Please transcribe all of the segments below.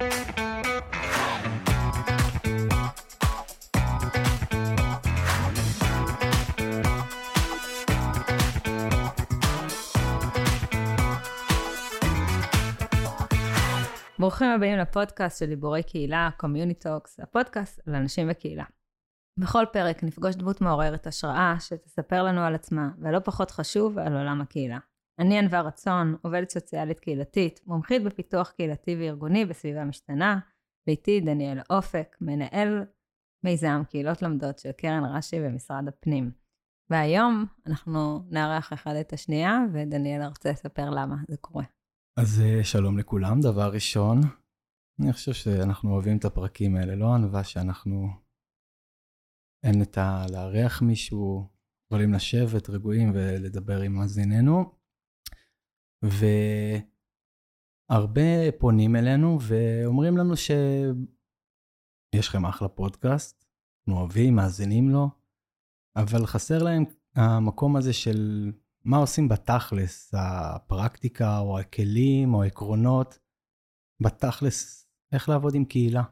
ברוכים הבאים לפודקאסט של דיבורי קהילה, Community Talks, הפודקאסט על אנשים וקהילה. בכל פרק נפגוש דמות מעוררת השראה שתספר לנו על עצמה, ולא פחות חשוב, על עולם הקהילה. אני ענווה רצון, עובדת סוציאלית קהילתית, מומחית בפיתוח קהילתי וארגוני בסביבה משתנה, ואיתי דניאל אופק, מנהל מיזם קהילות לומדות של קרן רש"י במשרד הפנים. והיום אנחנו נארח אחד את השנייה, ודניאל ארצה לספר למה זה קורה. אז אה, שלום לכולם, דבר ראשון, אני חושב שאנחנו אוהבים את הפרקים האלה, לא ענווה שאנחנו... אין את ה... לארח מישהו, יכולים לשבת רגועים ולדבר עם מאזיננו. והרבה פונים אלינו ואומרים לנו שיש לכם אחלה פודקאסט, אנחנו אוהבים, מאזינים לו, אבל חסר להם המקום הזה של מה עושים בתכלס, הפרקטיקה או הכלים או העקרונות, בתכלס, איך לעבוד עם קהילה.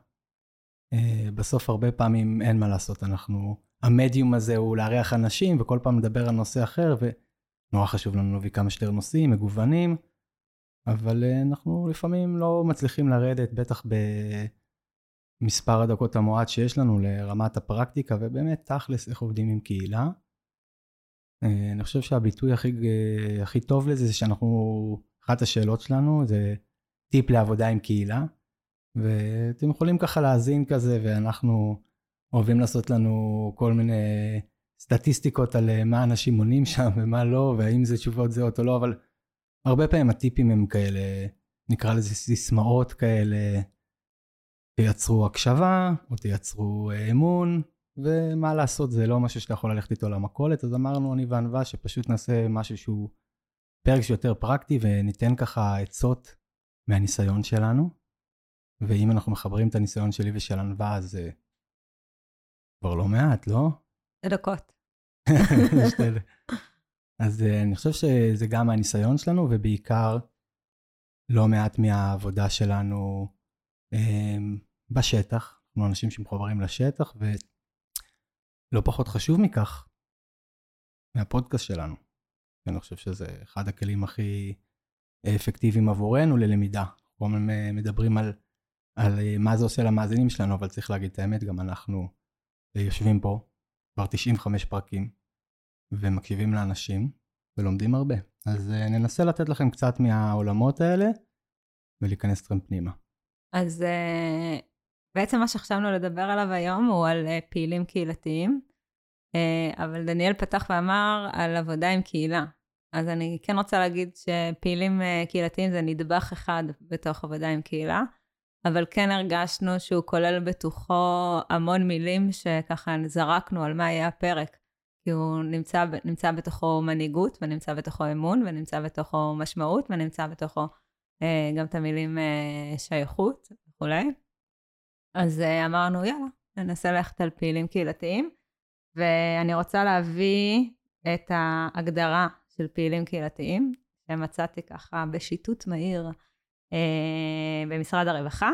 Uh, בסוף הרבה פעמים אין מה לעשות, אנחנו, המדיום הזה הוא לארח אנשים וכל פעם לדבר על נושא אחר, ונורא חשוב לנו להביא כמה שיותר נושאים מגוונים, אבל uh, אנחנו לפעמים לא מצליחים לרדת, בטח במספר הדקות המועט שיש לנו לרמת הפרקטיקה, ובאמת תכלס איך עובדים עם קהילה. אה, אני חושב שהביטוי הכי, אה, הכי טוב לזה זה שאנחנו, אחת השאלות שלנו זה טיפ לעבודה עם קהילה, ואתם יכולים ככה להאזין כזה, ואנחנו אוהבים לעשות לנו כל מיני סטטיסטיקות על אה, מה אנשים עונים שם ומה לא, והאם זה תשובות זהות או לא, אבל הרבה פעמים הטיפים הם כאלה, נקרא לזה סיסמאות כאלה, תייצרו הקשבה, או תייצרו אמון, ומה לעשות, זה לא משהו שאתה יכול ללכת איתו למכולת, אז אמרנו אני וענווה שפשוט נעשה משהו שהוא פרק שיותר פרקטי וניתן ככה עצות מהניסיון שלנו. ואם אנחנו מחברים את הניסיון שלי ושל ענווה, אז זה כבר לא מעט, לא? דקות. אז אה, אני חושב שזה גם מהניסיון שלנו, ובעיקר לא מעט מהעבודה שלנו אה, בשטח. אנחנו אנשים שמחוברים לשטח, לא פחות חשוב מכך, מהפודקאסט שלנו. אני חושב שזה אחד הכלים הכי אפקטיביים עבורנו ללמידה. כל הזמן מדברים על, על מה זה עושה למאזינים שלנו, אבל צריך להגיד את האמת, גם אנחנו יושבים פה כבר 95 פרקים, ומקשיבים לאנשים, ולומדים הרבה. אז אה, ננסה לתת לכם קצת מהעולמות האלה, ולהיכנס אתכם פנימה. אז אה, בעצם מה שחשבנו לדבר עליו היום הוא על uh, פעילים קהילתיים, uh, אבל דניאל פתח ואמר על עבודה עם קהילה. אז אני כן רוצה להגיד שפעילים uh, קהילתיים זה נדבך אחד בתוך עבודה עם קהילה, אבל כן הרגשנו שהוא כולל בתוכו המון מילים שככה זרקנו על מה יהיה הפרק. כי הוא נמצא, נמצא בתוכו מנהיגות, ונמצא בתוכו אמון, ונמצא בתוכו משמעות, ונמצא בתוכו uh, גם את המילים uh, שייכות וכולי. אז uh, אמרנו, יאללה, ננסה ללכת על פעילים קהילתיים. ואני רוצה להביא את ההגדרה של פעילים קהילתיים, שמצאתי ככה בשיטוט מהיר uh, במשרד הרווחה.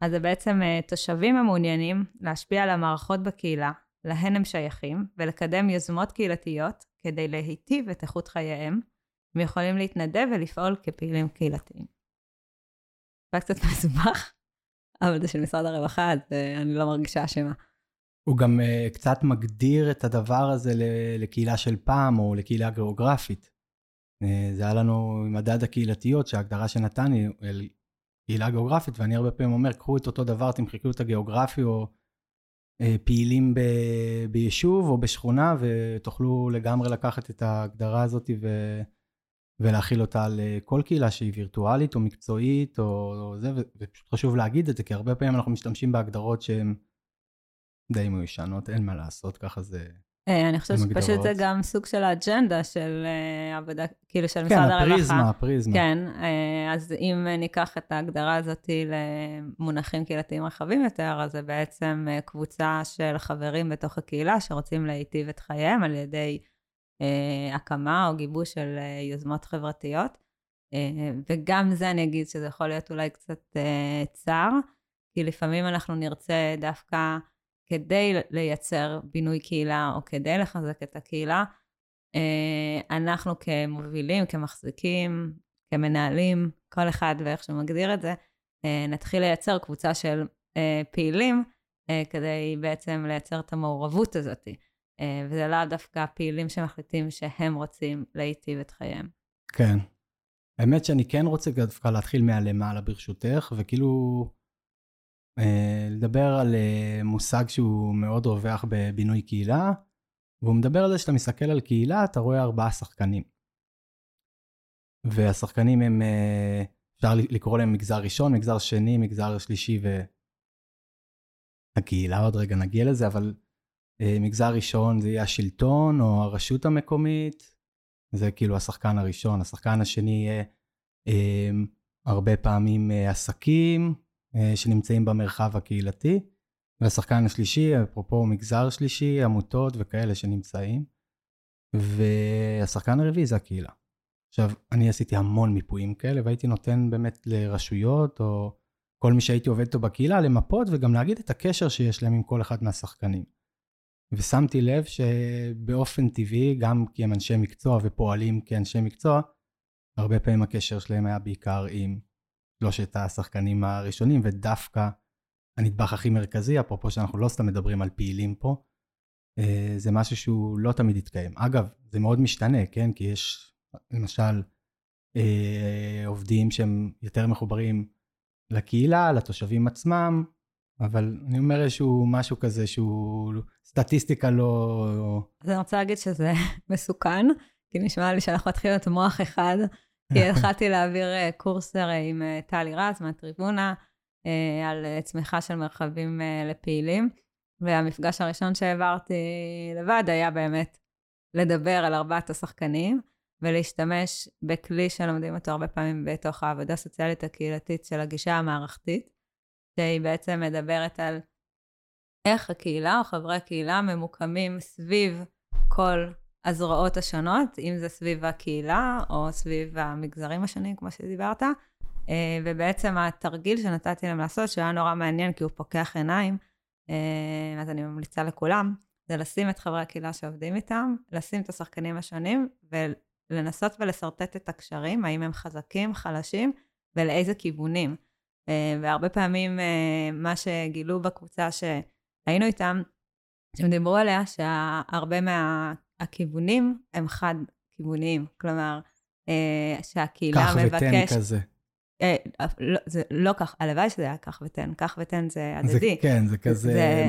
אז זה בעצם uh, תושבים המעוניינים להשפיע על המערכות בקהילה, להן הם שייכים, ולקדם יוזמות קהילתיות כדי להיטיב את איכות חייהם. הם יכולים להתנדב ולפעול כפעילים קהילתיים. זה קצת מסובך, אבל זה של משרד הרווחה, אז uh, אני לא מרגישה אשמה. הוא גם uh, קצת מגדיר את הדבר הזה לקהילה של פעם, או לקהילה גיאוגרפית. Uh, זה היה לנו מדד הקהילתיות, שההגדרה שנתן היא קהילה גיאוגרפית, ואני הרבה פעמים אומר, קחו את אותו דבר, תמחקו את הגיאוגרפי, או פעילים ב, ביישוב או בשכונה, ותוכלו לגמרי לקחת את ההגדרה הזאת ו... ולהכיל אותה על אה, כל קהילה שהיא וירטואלית או מקצועית או זה, ופשוט חשוב להגיד את זה, כי הרבה פעמים אנחנו משתמשים בהגדרות שהן די מיושנות, אין מה לעשות, ככה זה... אה, אני חושבת שפשוט זה גם סוג של האג'נדה של אה, עבודה, כאילו של כן, משרד הרווחה. כן, הפריזמה, הפריזמה. כן, אז אם ניקח את ההגדרה הזאת למונחים קהילתיים רחבים יותר, אז זה בעצם קבוצה של חברים בתוך הקהילה שרוצים להיטיב את חייהם על ידי אה, הקמה או גיבוש של אה, יוזמות חברתיות. וגם זה אני אגיד שזה יכול להיות אולי קצת צר, כי לפעמים אנחנו נרצה דווקא כדי לייצר בינוי קהילה או כדי לחזק את הקהילה, אנחנו כמובילים, כמחזיקים, כמנהלים, כל אחד ואיך שהוא מגדיר את זה, נתחיל לייצר קבוצה של פעילים כדי בעצם לייצר את המעורבות הזאת. וזה לאו דווקא פעילים שמחליטים שהם רוצים להיטיב את חייהם. כן. האמת שאני כן רוצה דווקא להתחיל מהלמעלה ברשותך, וכאילו אה, לדבר על אה, מושג שהוא מאוד רווח בבינוי קהילה, והוא מדבר על זה שאתה מסתכל על קהילה, אתה רואה ארבעה שחקנים. והשחקנים הם, אה, אפשר לקרוא להם מגזר ראשון, מגזר שני, מגזר שלישי והקהילה, עוד רגע נגיע לזה, אבל מגזר ראשון זה יהיה השלטון או הרשות המקומית, זה כאילו השחקן הראשון. השחקן השני יהיה הרבה פעמים עסקים, אה, שנמצאים במרחב הקהילתי, והשחקן השלישי, אפרופו מגזר שלישי, עמותות וכאלה שנמצאים, והשחקן הרביעי זה הקהילה. עכשיו, אני עשיתי המון מיפויים כאלה, והייתי נותן באמת לרשויות, או כל מי שהייתי עובד איתו בקהילה, למפות וגם להגיד את הקשר שיש להם עם כל אחד מהשחקנים. ושמתי לב שבאופן טבעי, גם כי הם אנשי מקצוע ופועלים כאנשי מקצוע, הרבה פעמים הקשר שלהם היה בעיקר עם שלושת השחקנים הראשונים, ודווקא הנדבך הכי מרכזי, אפרופו שאנחנו לא סתם מדברים על פעילים פה, אה, זה משהו שהוא לא תמיד יתקיים. אגב, זה מאוד משתנה, כן? כי יש למשל אה, עובדים שהם יותר מחוברים לקהילה, לתושבים עצמם, אבל אני אומר איזשהו משהו כזה שהוא סטטיסטיקה לא... אז אני רוצה להגיד שזה מסוכן, כי נשמע לי שאנחנו מתחילים את מוח אחד כי התחלתי להעביר אה, קורס הרי עם אה, טלי רז מהטריבונה, אה, על צמיחה של מרחבים לפעילים, והמפגש הראשון שהעברתי לבד היה באמת לדבר על ארבעת השחקנים, ולהשתמש בכלי שלומדים אותו הרבה פעמים בתוך העבודה הסוציאלית הקהילתית של הגישה המערכתית, שהיא בעצם מדברת על איך הקהילה או חברי הקהילה ממוקמים סביב כל הזרועות השונות, אם זה סביב הקהילה או סביב המגזרים השונים, כמו שדיברת. אה, ובעצם התרגיל שנתתי להם לעשות, שהיה נורא מעניין כי הוא פוקח עיניים, אה, אז אני ממליצה לכולם, זה לשים את חברי הקהילה שעובדים איתם, לשים את השחקנים השונים ולנסות ולשרטט את הקשרים, האם הם חזקים, חלשים ולאיזה כיוונים. אה, והרבה פעמים מה שגילו בקבוצה שהיינו איתם, שהם דיברו עליה, שהרבה מה... הכיוונים הם חד-כיווניים. כלומר, אה, שהקהילה כך מבקש... כך ותן כזה. אה, לא, זה לא כך, הלוואי שזה היה כך ותן, כך ותן זה הדדי. זה, כן, זה כזה, זה...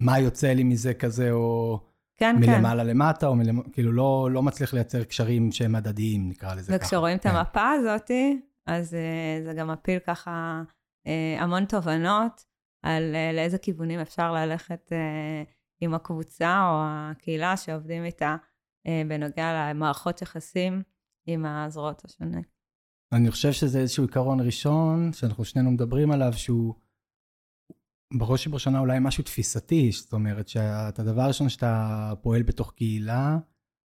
מה יוצא לי מזה כזה, או כן, מלמעלה כן. למטה, או מלמ... כאילו לא, לא מצליח לייצר קשרים שהם הדדיים, נקרא לזה ככה. וכשרואים כן. את המפה הזאת, אז uh, זה גם מפיל ככה uh, המון תובנות על uh, לאיזה כיוונים אפשר ללכת עם הקבוצה או הקהילה שעובדים איתה אה, בנוגע למערכות יחסים עם הזרועות השונות. אני חושב שזה איזשהו עיקרון ראשון, שאנחנו שנינו מדברים עליו, שהוא בראש ובראשונה אולי משהו תפיסתי, זאת אומרת שאת הדבר הראשון שאתה פועל בתוך קהילה,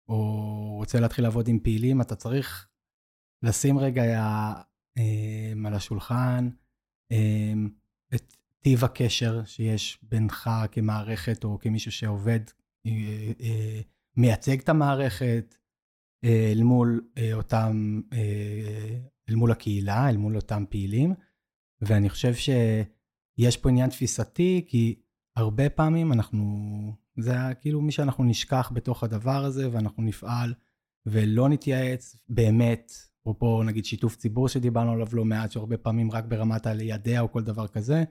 או רוצה להתחיל לעבוד עם פעילים, אתה צריך לשים רגע אה, על השולחן אה, את טיב הקשר שיש בינך כמערכת או כמישהו שעובד, אה, אה, מייצג את המערכת אה, אל מול אותם, אל מול הקהילה, אל מול אותם פעילים. ואני חושב שיש פה עניין תפיסתי, כי הרבה פעמים אנחנו, זה כאילו מי שאנחנו נשכח בתוך הדבר הזה, ואנחנו נפעל ולא נתייעץ באמת, אפרופו נגיד שיתוף ציבור שדיברנו עליו לא מעט, שהרבה פעמים רק ברמת הלידע או כל דבר כזה,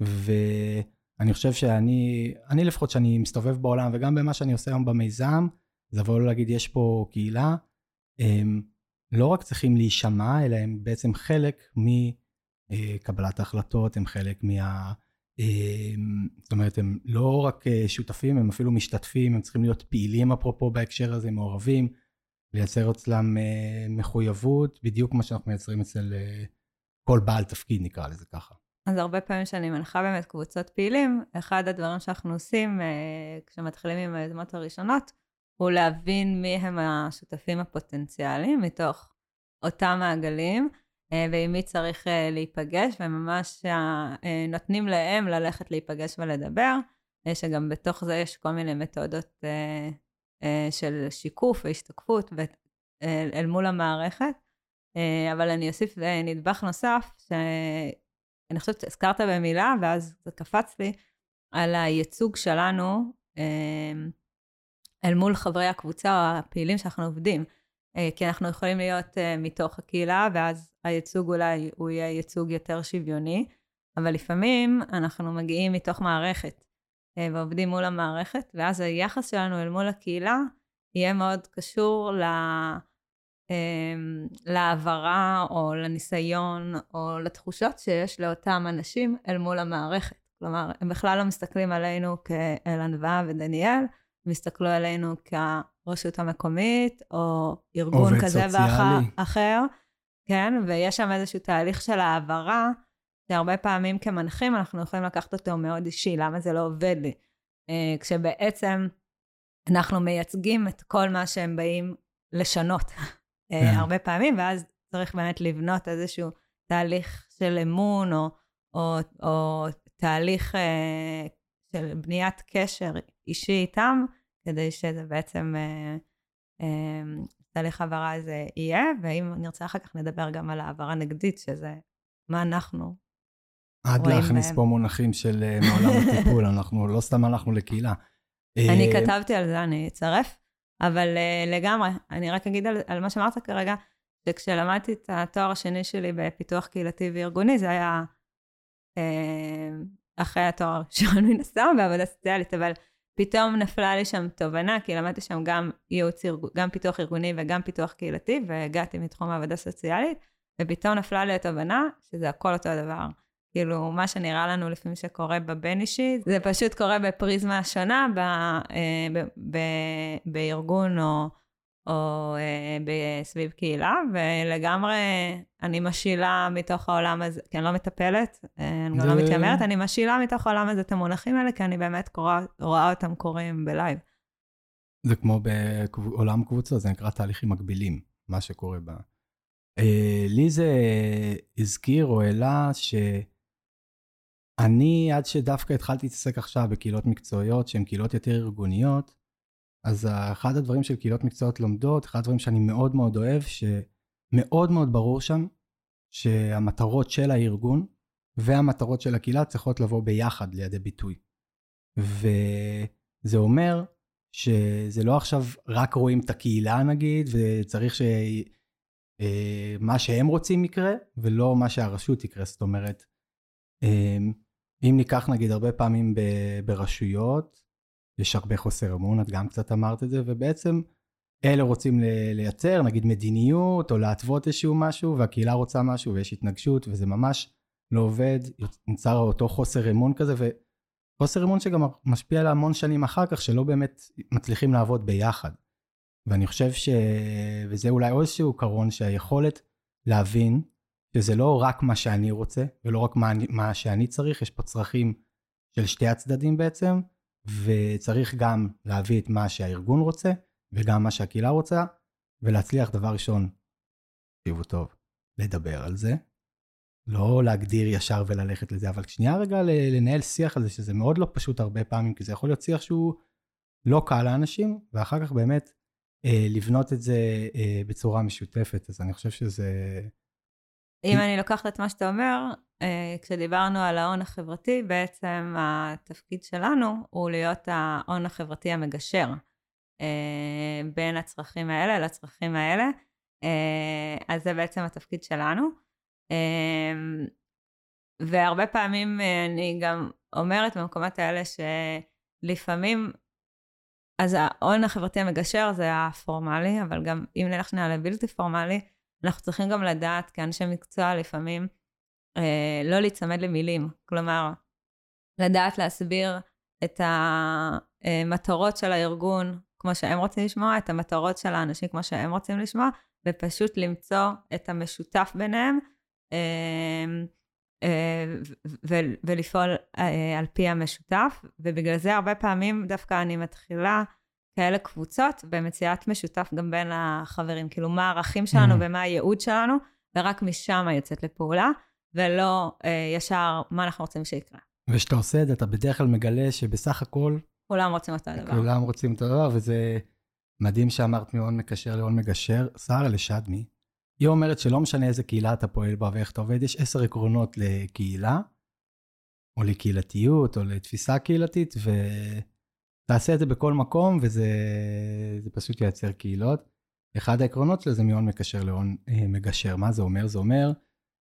ואני חושב שאני, אני לפחות שאני מסתובב בעולם וגם במה שאני עושה היום במיזם, זה לבוא להגיד יש פה קהילה, הם לא רק צריכים להישמע, אלא הם בעצם חלק מקבלת ההחלטות, הם חלק מה... זאת אומרת, הם לא רק שותפים, הם אפילו משתתפים, הם צריכים להיות פעילים אפרופו בהקשר הזה, מעורבים, לייצר אצלם מחויבות, בדיוק כמו שאנחנו מייצרים אצל כל בעל תפקיד, נקרא לזה ככה. אז הרבה פעמים שאני מנחה באמת קבוצות פעילים, אחד הדברים שאנחנו עושים אה, כשמתחילים עם היוזמות הראשונות, הוא להבין מי הם השותפים הפוטנציאליים מתוך אותם מעגלים, ועם מי צריך להיפגש, וממש נותנים להם ללכת להיפגש ולדבר, שגם בתוך זה יש כל מיני מתודות של שיקוף והשתקפות אל מול המערכת. אבל אני אוסיף נדבך נוסף, שאני חושבת שהזכרת במילה, ואז זה קפץ לי, על הייצוג שלנו אל מול חברי הקבוצה או הפעילים שאנחנו עובדים. כי אנחנו יכולים להיות מתוך הקהילה, ואז הייצוג אולי הוא יהיה ייצוג יותר שוויוני, אבל לפעמים אנחנו מגיעים מתוך מערכת ועובדים מול המערכת, ואז היחס שלנו אל מול הקהילה יהיה מאוד קשור ל... להעברה או לניסיון או לתחושות שיש לאותם אנשים אל מול המערכת. כלומר, הם בכלל לא מסתכלים עלינו כאל ענווה ודניאל, הם הסתכלו עלינו כרשות המקומית, או ארגון כזה ואחר, כן? ויש שם איזשהו תהליך של העברה, שהרבה פעמים כמנחים אנחנו יכולים לקחת אותו מאוד אישי, למה זה לא עובד לי? אה, כשבעצם אנחנו מייצגים את כל מה שהם באים לשנות כן. הרבה פעמים, ואז צריך באמת לבנות איזשהו תהליך של אמון, או, או, או תהליך אה, של בניית קשר אישי איתם, כדי שזה בעצם, אה, אה, תהליך העברה הזה יהיה, ואם נרצה אחר כך נדבר גם על העברה נגדית, שזה מה אנחנו עד להכניס פה מונחים של אה, מעולם הטיפול, אנחנו לא סתם הלכנו לקהילה. אני אה, כתבתי על זה, אני אצרף, אבל uh, לגמרי, אני רק אגיד על, על מה שאמרת כרגע, שכשלמדתי את התואר השני שלי בפיתוח קהילתי וארגוני, זה היה uh, אחרי התואר הראשון מן הסתם בעבודה סוציאלית, אבל פתאום נפלה לי שם תובנה, כי למדתי שם גם ייעוץ, גם פיתוח ארגוני וגם פיתוח קהילתי, והגעתי מתחום העבודה סוציאלית, ופתאום נפלה לי התובנה שזה הכל אותו דבר. כאילו, מה שנראה לנו לפעמים שקורה בבין אישי, זה פשוט קורה בפריזמה שונה ב, אה, ב, ב, בארגון או, או אה, בסביב קהילה, ולגמרי אני משילה מתוך העולם הזה, כי אני לא מטפלת, אה, אני גם לא מתיימרת, אני משילה מתוך העולם הזה את המונחים האלה, כי אני באמת קורא, רואה אותם קורים בלייב. זה כמו בעולם קבוצה, זה נקרא תהליכים מקבילים, מה שקורה ב... לי זה הזכיר או העלה ש... אני, עד שדווקא התחלתי להתעסק עכשיו בקהילות מקצועיות שהן קהילות יותר ארגוניות, אז אחד הדברים של קהילות מקצועיות לומדות, אחד הדברים שאני מאוד מאוד אוהב, שמאוד מאוד ברור שם, שהמטרות של הארגון והמטרות של הקהילה צריכות לבוא ביחד לידי ביטוי. וזה אומר שזה לא עכשיו רק רואים את הקהילה נגיד, וצריך שמה אה, שהם רוצים יקרה, ולא מה שהרשות יקרה. זאת אומרת, אם ניקח נגיד הרבה פעמים ברשויות, יש הרבה חוסר אמון, את גם קצת אמרת את זה, ובעצם אלה רוצים לייצר נגיד מדיניות או להתוות איזשהו משהו, והקהילה רוצה משהו ויש התנגשות, וזה ממש לא עובד, נוצר אותו חוסר אמון כזה, וחוסר אמון שגם משפיע על המון שנים אחר כך, שלא באמת מצליחים לעבוד ביחד. ואני חושב ש... וזה אולי עוד איזשהו עיקרון שהיכולת להבין שזה לא רק מה שאני רוצה, ולא רק מה, מה שאני צריך, יש פה צרכים של שתי הצדדים בעצם, וצריך גם להביא את מה שהארגון רוצה, וגם מה שהקהילה רוצה, ולהצליח דבר ראשון, תקשיבו טוב, לדבר על זה, לא להגדיר ישר וללכת לזה, אבל שנייה רגע לנהל שיח על זה, שזה מאוד לא פשוט הרבה פעמים, כי זה יכול להיות שיח שהוא לא קל לאנשים, ואחר כך באמת אה, לבנות את זה אה, בצורה משותפת, אז אני חושב שזה אם אני לוקחת את מה שאתה אומר, אה, כשדיברנו על ההון החברתי, בעצם התפקיד שלנו הוא להיות ההון החברתי המגשר אה, בין הצרכים האלה לצרכים האלה. אה, אז זה בעצם התפקיד שלנו. והרבה פעמים אני גם אומרת במקומות האלה שלפעמים, אז ההון החברתי המגשר זה הפורמלי, אבל גם אם נלך שנייה לבלתי פורמלי, אנחנו צריכים גם לדעת, כאנשי מקצוע לפעמים, אה, לא להיצמד למילים. כלומר, לדעת להסביר את המטרות של הארגון כמו שהם רוצים לשמוע, את המטרות של האנשים כמו שהם רוצים לשמוע, ופשוט למצוא את המשותף ביניהם, אה, אה, ולפעול אה, על פי המשותף. ובגלל זה הרבה פעמים דווקא אני מתחילה כאלה קבוצות במציאת משותף גם בין החברים, כאילו מה הערכים שלנו mm. ומה הייעוד שלנו, ורק משם יוצאת לפעולה, ולא אה, ישר מה אנחנו רוצים שיקרה. וכשאתה עושה את זה, אתה בדרך כלל מגלה שבסך הכל... כולם רוצים אותו הדבר. כולם רוצים אותו הדבר, וזה מדהים שאמרת מהון מקשר להון מגשר. שרה לשדמי, היא אומרת שלא משנה איזה קהילה אתה פועל בה ואיך אתה עובד, יש עשר עקרונות לקהילה, או לקהילתיות, או לתפיסה קהילתית, ותעשה את זה בכל מקום, וזה פשוט ייצר קהילות. אחד העקרונות של זה מהון מקשר להון אה, מגשר. מה זה אומר? זה אומר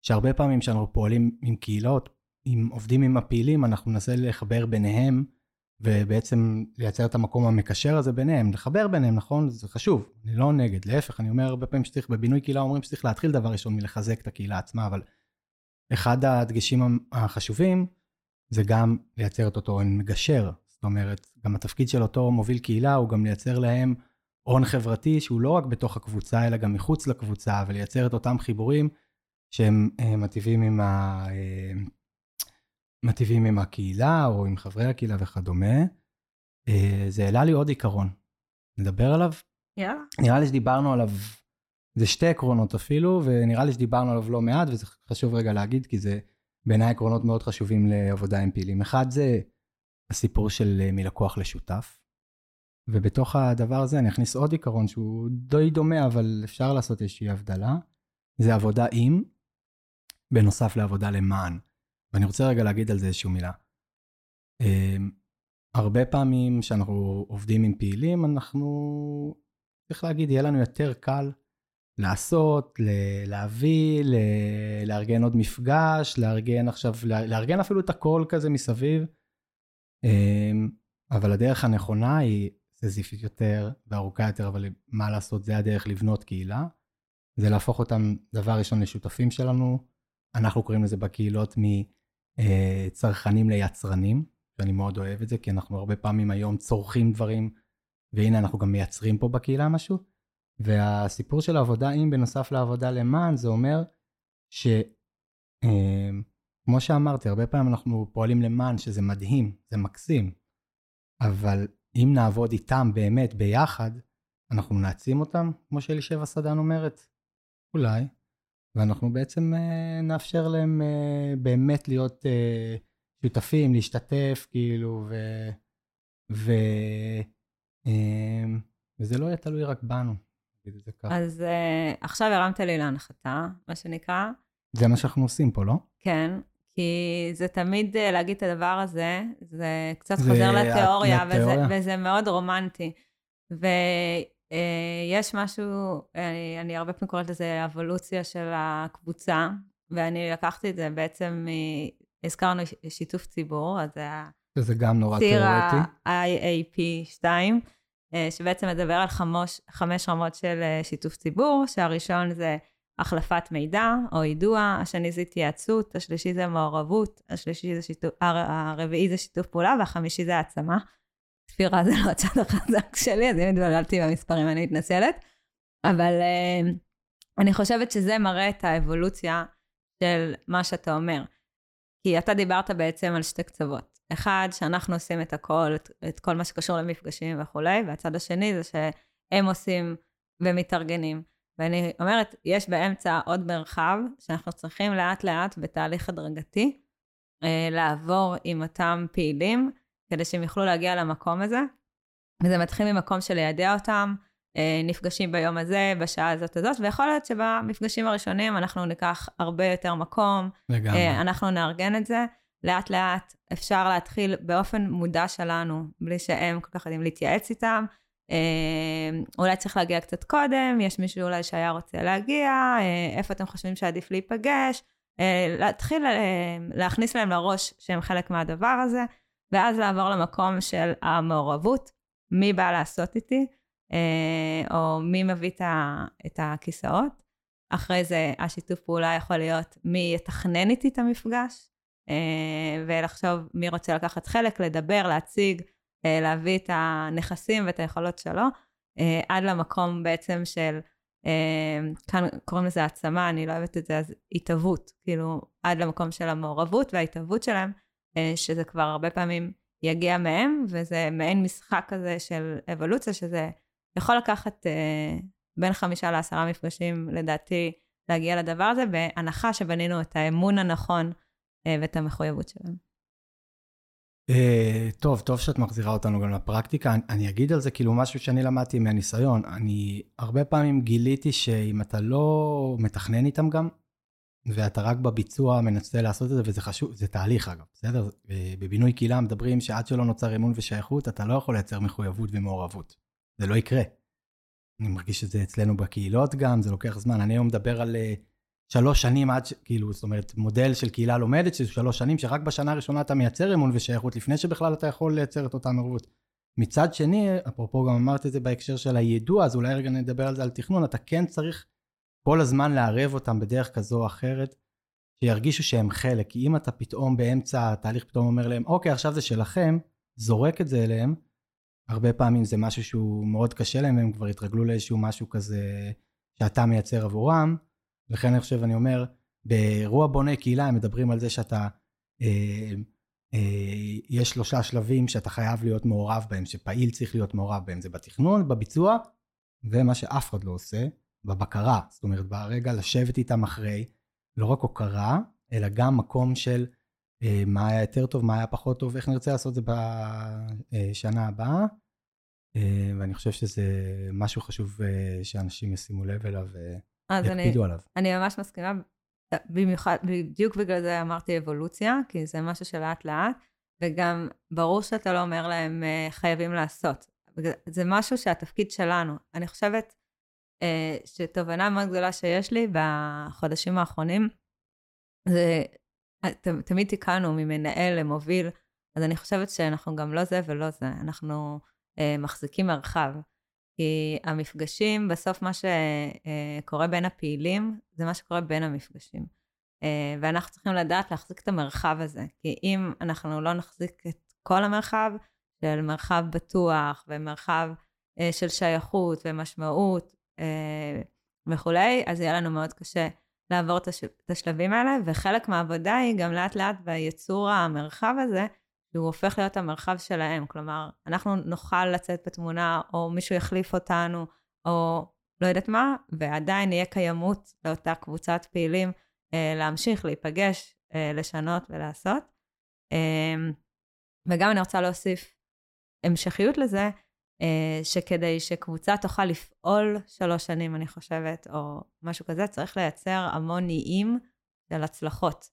שהרבה פעמים כשאנחנו פועלים עם קהילות, אם עובדים עם הפעילים, אנחנו ננסה לחבר ביניהם, ובעצם לייצר את המקום המקשר הזה ביניהם, לחבר ביניהם, נכון? זה חשוב, אני לא נגד, להפך, אני אומר הרבה פעמים שצריך, בבינוי קהילה אומרים שצריך להתחיל דבר ראשון מלחזק את הקהילה עצמה, אבל אחד הדגשים החשובים זה גם לייצר את אותו מגשר, זאת אומרת, גם התפקיד של אותו מוביל קהילה הוא גם לייצר להם הון חברתי שהוא לא רק בתוך הקבוצה, אלא גם מחוץ לקבוצה, ולייצר את אותם חיבורים שהם אה, מטיבים עם, ה... אה, מטיבים עם הקהילה או עם חברי הקהילה וכדומה. אה, זה העלה לי עוד עיקרון. נדבר עליו? יאללה. נראה לי שדיברנו עליו, זה שתי עקרונות אפילו, ונראה לי שדיברנו עליו לא מעט, וזה חשוב רגע להגיד, כי זה בעיניי עקרונות מאוד חשובים לעבודה עם פעילים. אחד זה הסיפור של מלקוח לשותף. ובתוך הדבר הזה אני אכניס עוד עיקרון שהוא די דומה, אבל אפשר לעשות איזושהי הבדלה. זה עבודה עם, בנוסף לעבודה למען. ואני רוצה רגע להגיד על זה איזושהי מילה. אמ, הרבה פעמים כשאנחנו עובדים עם פעילים, אנחנו, צריך להגיד, יהיה לנו יותר קל לעשות, להביא, לארגן עוד מפגש, לארגן עכשיו, לארגן אפילו את הכל כזה מסביב. אמ, אבל הדרך הנכונה היא סזיפית יותר וארוכה יותר, אבל מה לעשות, זה הדרך לבנות קהילה. זה להפוך אותם, דבר ראשון, לשותפים שלנו. אנחנו קוראים לזה בקהילות מצרכנים ליצרנים, ואני מאוד אוהב את זה, כי אנחנו הרבה פעמים היום צורכים דברים, והנה אנחנו גם מייצרים פה בקהילה משהו. והסיפור של העבודה עם בנוסף לעבודה למען, זה אומר ש... כמו שאמרתי, הרבה פעמים אנחנו פועלים למען, שזה מדהים, זה מקסים, אבל אם נעבוד איתם באמת ביחד, אנחנו נעצים אותם, כמו שאלישבע סדן אומרת? אולי. ואנחנו בעצם אה, נאפשר להם אה, באמת להיות אה, שותפים, להשתתף, כאילו, ו... ו... אה, וזה לא יהיה תלוי רק בנו, נגיד את זה ככה. אז אה, עכשיו הרמת לי להנחתה, מה שנקרא. זה מה שאנחנו עושים פה, לא? כן, כי זה תמיד אה, להגיד את הדבר הזה, זה קצת זה חוזר לתיאוריה, וזה, וזה מאוד רומנטי. ויש אה, משהו, אני, אני הרבה פעמים קוראת לזה אבולוציה של הקבוצה, ואני לקחתי את זה בעצם, הזכרנו שיתוף ציבור, אז זה שזה גם נורא תיאורטי. ציר ה-IAP 2, אה, שבעצם מדבר על חמוש, חמש רמות של שיתוף ציבור, שהראשון זה החלפת מידע או יידוע, השני זה התייעצות, השלישי זה מעורבות, השלישי זה שיתוף, הרביעי זה שיתוף פעולה, והחמישי זה העצמה. ספירה זה לא הצד החזק שלי, אז אם התבלבלתי במספרים אני מתנצלת. אבל uh, אני חושבת שזה מראה את האבולוציה של מה שאתה אומר. כי אתה דיברת בעצם על שתי קצוות. אחד, שאנחנו עושים את הכל, את, את כל מה שקשור למפגשים וכולי, והצד השני זה שהם עושים ומתארגנים. ואני אומרת, יש באמצע עוד מרחב שאנחנו צריכים לאט לאט בתהליך הדרגתי אה, לעבור עם אותם פעילים, כדי שהם יוכלו להגיע למקום הזה. וזה מתחיל ממקום של לידע אותם, אה, נפגשים ביום הזה, בשעה הזאת הזאת, ויכול להיות שבמפגשים הראשונים אנחנו ניקח הרבה יותר מקום. לגמרי. אה, אנחנו נארגן את זה. לאט לאט אפשר להתחיל באופן מודע שלנו, בלי שהם כל כך יודעים להתייעץ איתם, אולי צריך להגיע קצת קודם, יש מישהו אולי שהיה רוצה להגיע, אה, איפה אתם חושבים שעדיף להיפגש, אה, להתחיל להכניס להם לראש שהם חלק מהדבר הזה, ואז לעבור למקום של המעורבות, מי בא לעשות איתי, או מי מביא את הכיסאות. אחרי זה השיתוף פעולה יכול להיות מי יתכנן איתי את המפגש, ולחשוב מי רוצה לקחת חלק, לדבר, להציג, אה, להביא את הנכסים ואת היכולות שלו, אה, עד למקום בעצם של, אה, כאן קוראים לזה העצמה, אני לא אוהבת את זה, אז התהוות, כאילו עד למקום של המעורבות וההתהוות שלהם, שזה כבר הרבה פעמים יגיע מהם, וזה מעין משחק כזה של אבולוציה, שזה יכול לקחת אה, בין חמישה לעשרה מפגשים, לדעתי, להגיע לדבר הזה, בהנחה שבנינו את האמון הנכון אה, ואת המחויבות שלהם. Uh, טוב, טוב שאת מחזירה אותנו גם לפרקטיקה. אני, אני אגיד על זה כאילו משהו שאני למדתי מהניסיון. אני הרבה פעמים גיליתי שאם אתה לא מתכנן איתם גם, ואתה רק בביצוע מנסה לעשות את זה, וזה חשוב, זה תהליך אגב, בסדר? בבינוי קהילה מדברים שעד שלא נוצר אמון ושייכות, אתה לא יכול לייצר מחויבות ומעורבות. זה לא יקרה. אני מרגיש שזה אצלנו בקהילות גם, זה לוקח זמן. אני היום מדבר על uh, שלוש שנים עד, ש... כאילו, זאת אומרת, מודל של קהילה לומדת, שזה שלוש שנים, שרק בשנה הראשונה אתה מייצר אמון ושייכות, לפני שבכלל אתה יכול לייצר את אותה מעורבות. מצד שני, אפרופו גם אמרתי את זה בהקשר של היידוע, אז אולי רגע נדבר על זה על תכנון, אתה כן צריך כל הזמן לערב אותם בדרך כזו או אחרת, שירגישו שהם חלק. כי אם אתה פתאום באמצע התהליך פתאום אומר להם, אוקיי, עכשיו זה שלכם, זורק את זה אליהם, הרבה פעמים זה משהו שהוא מאוד קשה להם, הם כבר התרגלו לאיזשהו משהו כזה שאתה מייצר עבורם. לכן אני חושב, אני אומר, באירוע בונה קהילה הם מדברים על זה שאתה, אה, אה, יש שלושה שלבים שאתה חייב להיות מעורב בהם, שפעיל צריך להיות מעורב בהם, זה בתכנון, בביצוע, ומה שאף אחד לא עושה, בבקרה. זאת אומרת, ברגע לשבת איתם אחרי, לא רק הוקרה, אלא גם מקום של אה, מה היה יותר טוב, מה היה פחות טוב, איך נרצה לעשות את זה בשנה הבאה. אה, ואני חושב שזה משהו חשוב אה, שאנשים ישימו לב אליו ויקפידו עליו. אני ממש מסכימה, במיוחד, בדיוק בגלל זה אמרתי אבולוציה, כי זה משהו שלאט לאט, וגם ברור שאתה לא אומר להם חייבים לעשות. זה משהו שהתפקיד שלנו. אני חושבת שתובנה מאוד גדולה שיש לי בחודשים האחרונים, זה תמיד תיקנו ממנהל למוביל, אז אני חושבת שאנחנו גם לא זה ולא זה, אנחנו אה, מחזיקים מרחב. כי המפגשים, בסוף מה שקורה בין הפעילים, זה מה שקורה בין המפגשים. אה, ואנחנו צריכים לדעת להחזיק את המרחב הזה. כי אם אנחנו לא נחזיק את כל המרחב, של מרחב בטוח ומרחב אה, של שייכות ומשמעות אה, וכולי, אז יהיה לנו מאוד קשה לעבור את השלבים האלה, וחלק מהעבודה היא גם לאט לאט ביצור המרחב הזה, שהוא הופך להיות המרחב שלהם. כלומר, אנחנו נוכל לצאת בתמונה, או מישהו יחליף אותנו, או לא יודעת מה, ועדיין יהיה קיימות לאותה קבוצת פעילים אה, להמשיך, להיפגש, אה, לשנות ולעשות. אה, וגם אני רוצה להוסיף המשכיות לזה, שכדי שקבוצה תוכל לפעול שלוש שנים, אני חושבת, או משהו כזה, צריך לייצר המון איים של הצלחות.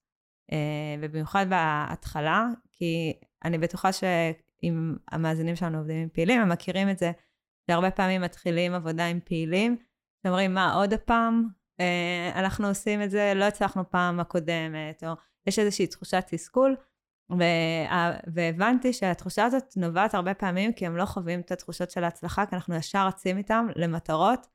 ובמיוחד בהתחלה, כי אני בטוחה שאם המאזינים שלנו עובדים עם פעילים, הם מכירים את זה, שהרבה פעמים מתחילים עבודה עם פעילים, שאומרים, מה, עוד הפעם? אה, אנחנו עושים את זה, לא הצלחנו פעם הקודמת, או יש איזושהי תחושת תסכול. והבנתי שהתחושה הזאת נובעת הרבה פעמים כי הם לא חווים את התחושות של ההצלחה, כי אנחנו ישר רצים איתם למטרות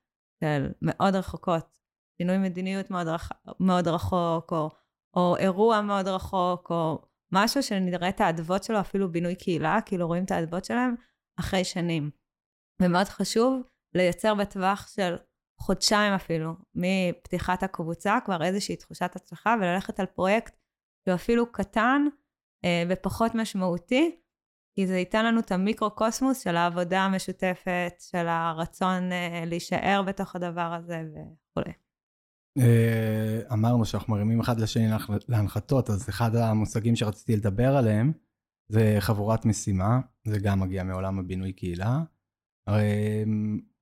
של מאוד רחוקות. שינוי מדיניות מאוד, רח... מאוד רחוק, או, או אירוע מאוד רחוק, או משהו שנראה את האדוות שלו, אפילו בינוי קהילה, כאילו רואים את האדוות שלהם אחרי שנים. ומאוד חשוב לייצר בטווח של חודשיים אפילו, מפתיחת הקבוצה, כבר איזושהי תחושת הצלחה, וללכת על פרויקט שהוא אפילו קטן, אה, ופחות משמעותי, כי זה ייתן לנו את המיקרו-קוסמוס של העבודה המשותפת, של הרצון אה, להישאר בתוך הדבר הזה וכולי. אה, אמרנו שאנחנו מרימים אחד לשני להנחתות, אז אחד המושגים שרציתי לדבר עליהם זה חבורת משימה, זה גם מגיע מעולם הבינוי קהילה.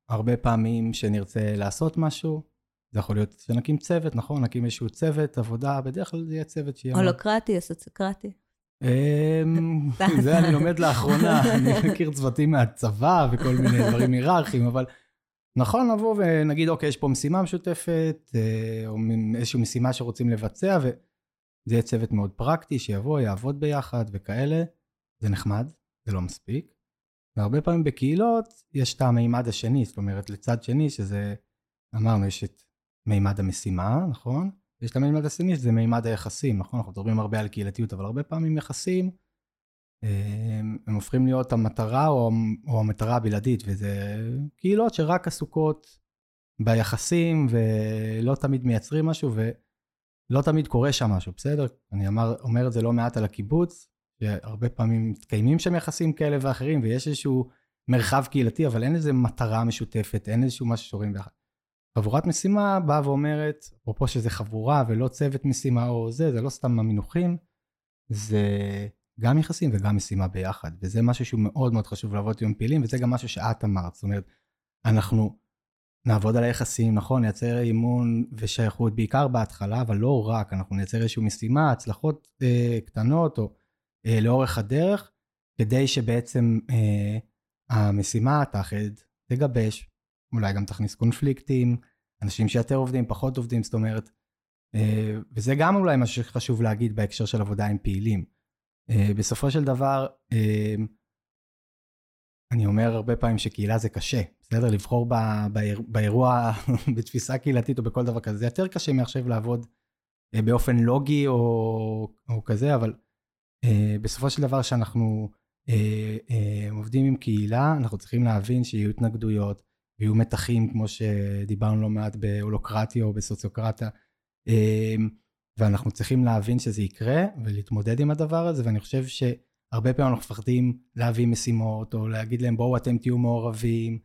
הרבה פעמים שנרצה לעשות משהו, זה יכול להיות שנקים צוות, נכון? נקים איזשהו צוות עבודה, בדרך כלל זה יהיה צוות שיהיה... הולוקרטי, אסוציוקרטי. אמ, זה אני לומד לאחרונה, אני מכיר צוותים מהצבא וכל מיני דברים היררכיים, אבל נכון לבוא ונגיד, אוקיי, יש פה משימה משותפת, אה, או איזושהי משימה שרוצים לבצע, וזה יהיה צוות מאוד פרקטי, שיבוא, יעבוד ביחד וכאלה, זה נחמד, זה לא מספיק. והרבה פעמים בקהילות יש את המימד השני, זאת אומרת, לצד שני, שזה, אמרנו, יש את מימד המשימה, נכון? יש את המימד השני, שזה מימד היחסים, נכון? אנחנו מדברים הרבה על קהילתיות, אבל הרבה פעמים יחסים, הם, הופכים להיות המטרה או, או המטרה הבלעדית, וזה קהילות שרק עסוקות ביחסים, ולא תמיד מייצרים משהו, ולא תמיד קורה שם משהו, בסדר? אני אמר, אומר את זה לא מעט על הקיבוץ, שהרבה פעמים מתקיימים שם יחסים כאלה ואחרים, ויש איזשהו מרחב קהילתי, אבל אין איזה מטרה משותפת, אין איזשהו משהו שרואים ביחד. חבורת משימה באה ואומרת, אפרופו שזה חבורה ולא צוות משימה או זה, זה לא סתם המינוחים, זה גם יחסים וגם משימה ביחד, וזה משהו שהוא מאוד מאוד חשוב לעבוד עם פעילים, וזה גם משהו שאת אמרת, זאת אומרת, אנחנו נעבוד על היחסים, נכון, נייצר אימון ושייכות בעיקר בהתחלה, אבל לא רק, אנחנו נייצר איזושהי משימה, הצלחות אה, קטנות או אה, לאורך הדרך, כדי שבעצם אה, המשימה תאחד, תגבש, אולי גם תכניס קונפליקטים, אנשים שיותר עובדים, פחות עובדים, זאת אומרת, אה, וזה גם אולי מה שחשוב להגיד בהקשר של עבודה עם פעילים. אה, בסופו של דבר, אה, אני אומר הרבה פעמים שקהילה זה קשה, בסדר? לבחור ב, באיר, באירוע, בתפיסה קהילתית או בכל דבר כזה, זה יותר קשה מעכשיו לעבוד באופן לוגי או, או כזה, אבל בסופו של דבר כשאנחנו עובדים עם קהילה, אנחנו צריכים להבין שיהיו התנגדויות, ויהיו מתחים, כמו שדיברנו לא מעט בהולוקרטיה או בסוציוקרטיה, אמ, ואנחנו צריכים להבין שזה יקרה ולהתמודד עם הדבר הזה, ואני חושב שהרבה פעמים אנחנו מפחדים להביא משימות, או להגיד להם בואו אתם תהיו מעורבים,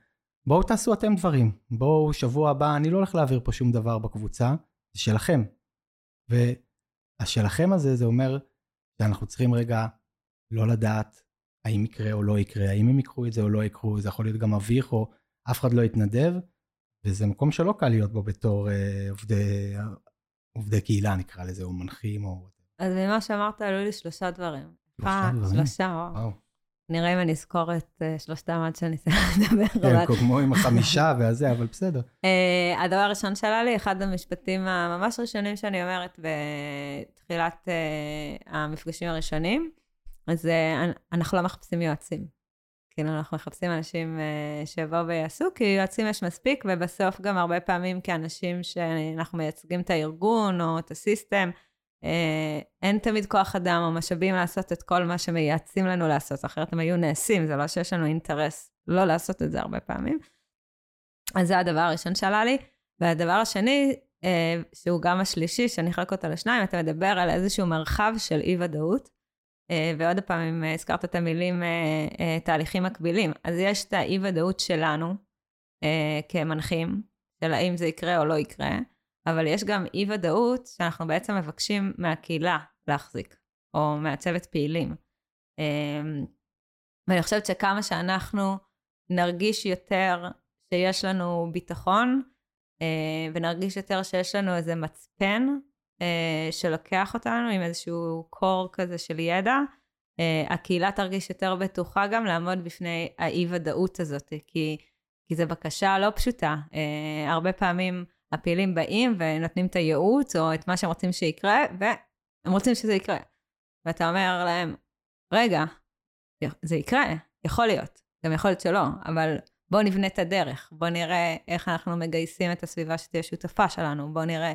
בואו תעשו אתם דברים, בואו שבוע הבא, אני לא הולך להעביר פה שום דבר בקבוצה, זה שלכם. והשלכם הזה, זה אומר שאנחנו צריכים רגע לא לדעת האם יקרה או לא יקרה, האם הם יקחו את זה או לא יקחו, זה יכול להיות גם מביך או אף אחד לא יתנדב, וזה מקום שלא קל להיות בו בתור אה, עובדי, עובדי קהילה נקרא לזה, או מנחים או... אז ממה שאמרת עלו לי שלושה דברים. שלושה דברים? שלושה, וואו. נראה אם אני אזכור את uh, שלושתם עד שאני אסיים לדבר. כן, כמו עם החמישה והזה, אבל בסדר. Uh, הדבר הראשון שעלה לי, אחד המשפטים הממש ראשונים שאני אומרת בתחילת uh, המפגשים הראשונים, אז אנחנו לא מחפשים יועצים. כאילו, אנחנו מחפשים אנשים uh, שיבואו ויעשו, כי יועצים יש מספיק, ובסוף גם הרבה פעמים כאנשים שאנחנו מייצגים את הארגון או את הסיסטם, uh, אין תמיד כוח אדם או משאבים לעשות את כל מה שמייעצים לנו לעשות, אחרת הם היו נעשים, זה לא שיש לנו אינטרס לא לעשות את זה הרבה פעמים. אז זה הדבר הראשון שעלה לי. והדבר השני, uh, שהוא גם השלישי, שאני אחלק אותו לשניים, אתה מדבר על איזשהו מרחב של אי-ודאות. אה, ועוד פעם, אם הזכרת את המילים אה, אה, תהליכים מקבילים, אז יש את האי-ודאות שלנו כמנחים, של האם זה יקרה או לא יקרה, אבל יש גם אי-ודאות שאנחנו בעצם מבקשים מהקהילה להחזיק, או מהצוות פעילים. ואני חושבת שכמה שאנחנו נרגיש יותר שיש לנו ביטחון, ונרגיש יותר שיש לנו איזה מצפן אה, שלוקח אותנו עם איזשהו קור כזה של ידע, אה, הקהילה תרגיש יותר בטוחה גם לעמוד בפני האי-ודאות הזאת, כי, כי זו בקשה לא פשוטה. אה, הרבה פעמים הפעילים באים ונותנים את הייעוץ או את מה שהם רוצים שיקרה, והם רוצים שזה יקרה. ואתה אומר להם, רגע, זה יקרה, יכול להיות, גם יכול להיות שלא, אבל בואו נבנה את הדרך, בואו נראה איך אנחנו מגייסים את הסביבה שתהיה שותפה שלנו, בואו נראה אה,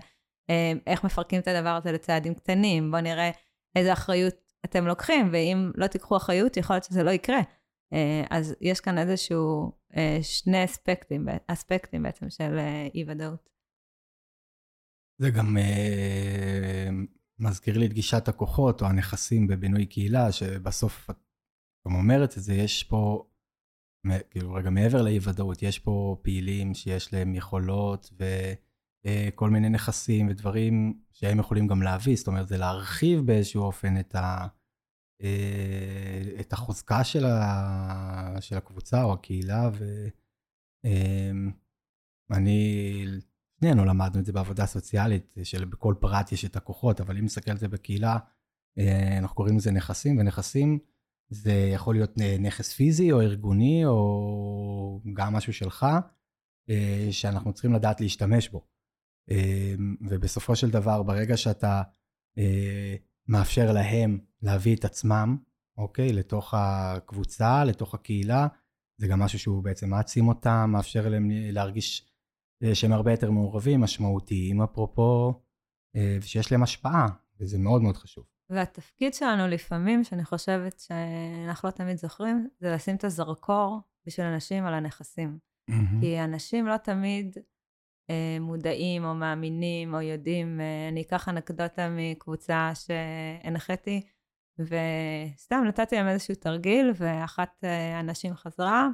איך מפרקים את הדבר הזה לצעדים קטנים, בואו נראה איזה אחריות אתם לוקחים, ואם לא תיקחו אחריות, יכול להיות שזה לא יקרה. אה, אז יש כאן איזשהו אה, שני אספקטים, אספקטים בעצם של אי-ודאות. זה גם אה, מזכיר לי את גישת הכוחות או הנכסים בבינוי קהילה, שבסוף, את גם אומרת את זה, יש פה, כאילו רגע מעבר לאי-ודאות, יש פה פעילים שיש להם יכולות ו... אה, כל מיני נכסים ודברים שהם יכולים גם להביא, זאת אומרת, זה להרחיב באיזשהו אופן את, ה, אה, את החוזקה של, ה, של הקבוצה או הקהילה, ואני, אמ, שנינו למדנו את זה בעבודה סוציאלית, שלבכל פרט יש את הכוחות, אבל אם נסתכל על זה בקהילה, אה, אנחנו קוראים לזה נכסים, ונכסים זה יכול להיות נכס פיזי או ארגוני, או גם משהו שלך, שאנחנו צריכים לדעת להשתמש בו. אמ, ובסופו של דבר, ברגע שאתה אה, מאפשר להם להביא את עצמם, אוקיי, לתוך הקבוצה, לתוך הקהילה, זה גם משהו שהוא בעצם מעצים אותם, מאפשר להם להרגיש אה, שהם הרבה יותר מעורבים, משמעותיים, אפרופו, אה, ושיש להם השפעה, וזה מאוד מאוד חשוב. והתפקיד שלנו לפעמים, שאני חושבת שאנחנו לא תמיד זוכרים, זה לשים את הזרקור בשביל אנשים על הנכסים. Mm-hmm. כי אנשים לא תמיד מודעים או מאמינים או יודעים. אה, אני אקח אנקדוטה מקבוצה שהנחיתי. וסתם נתתי להם איזשהו תרגיל, ואחת הנשים חזרה,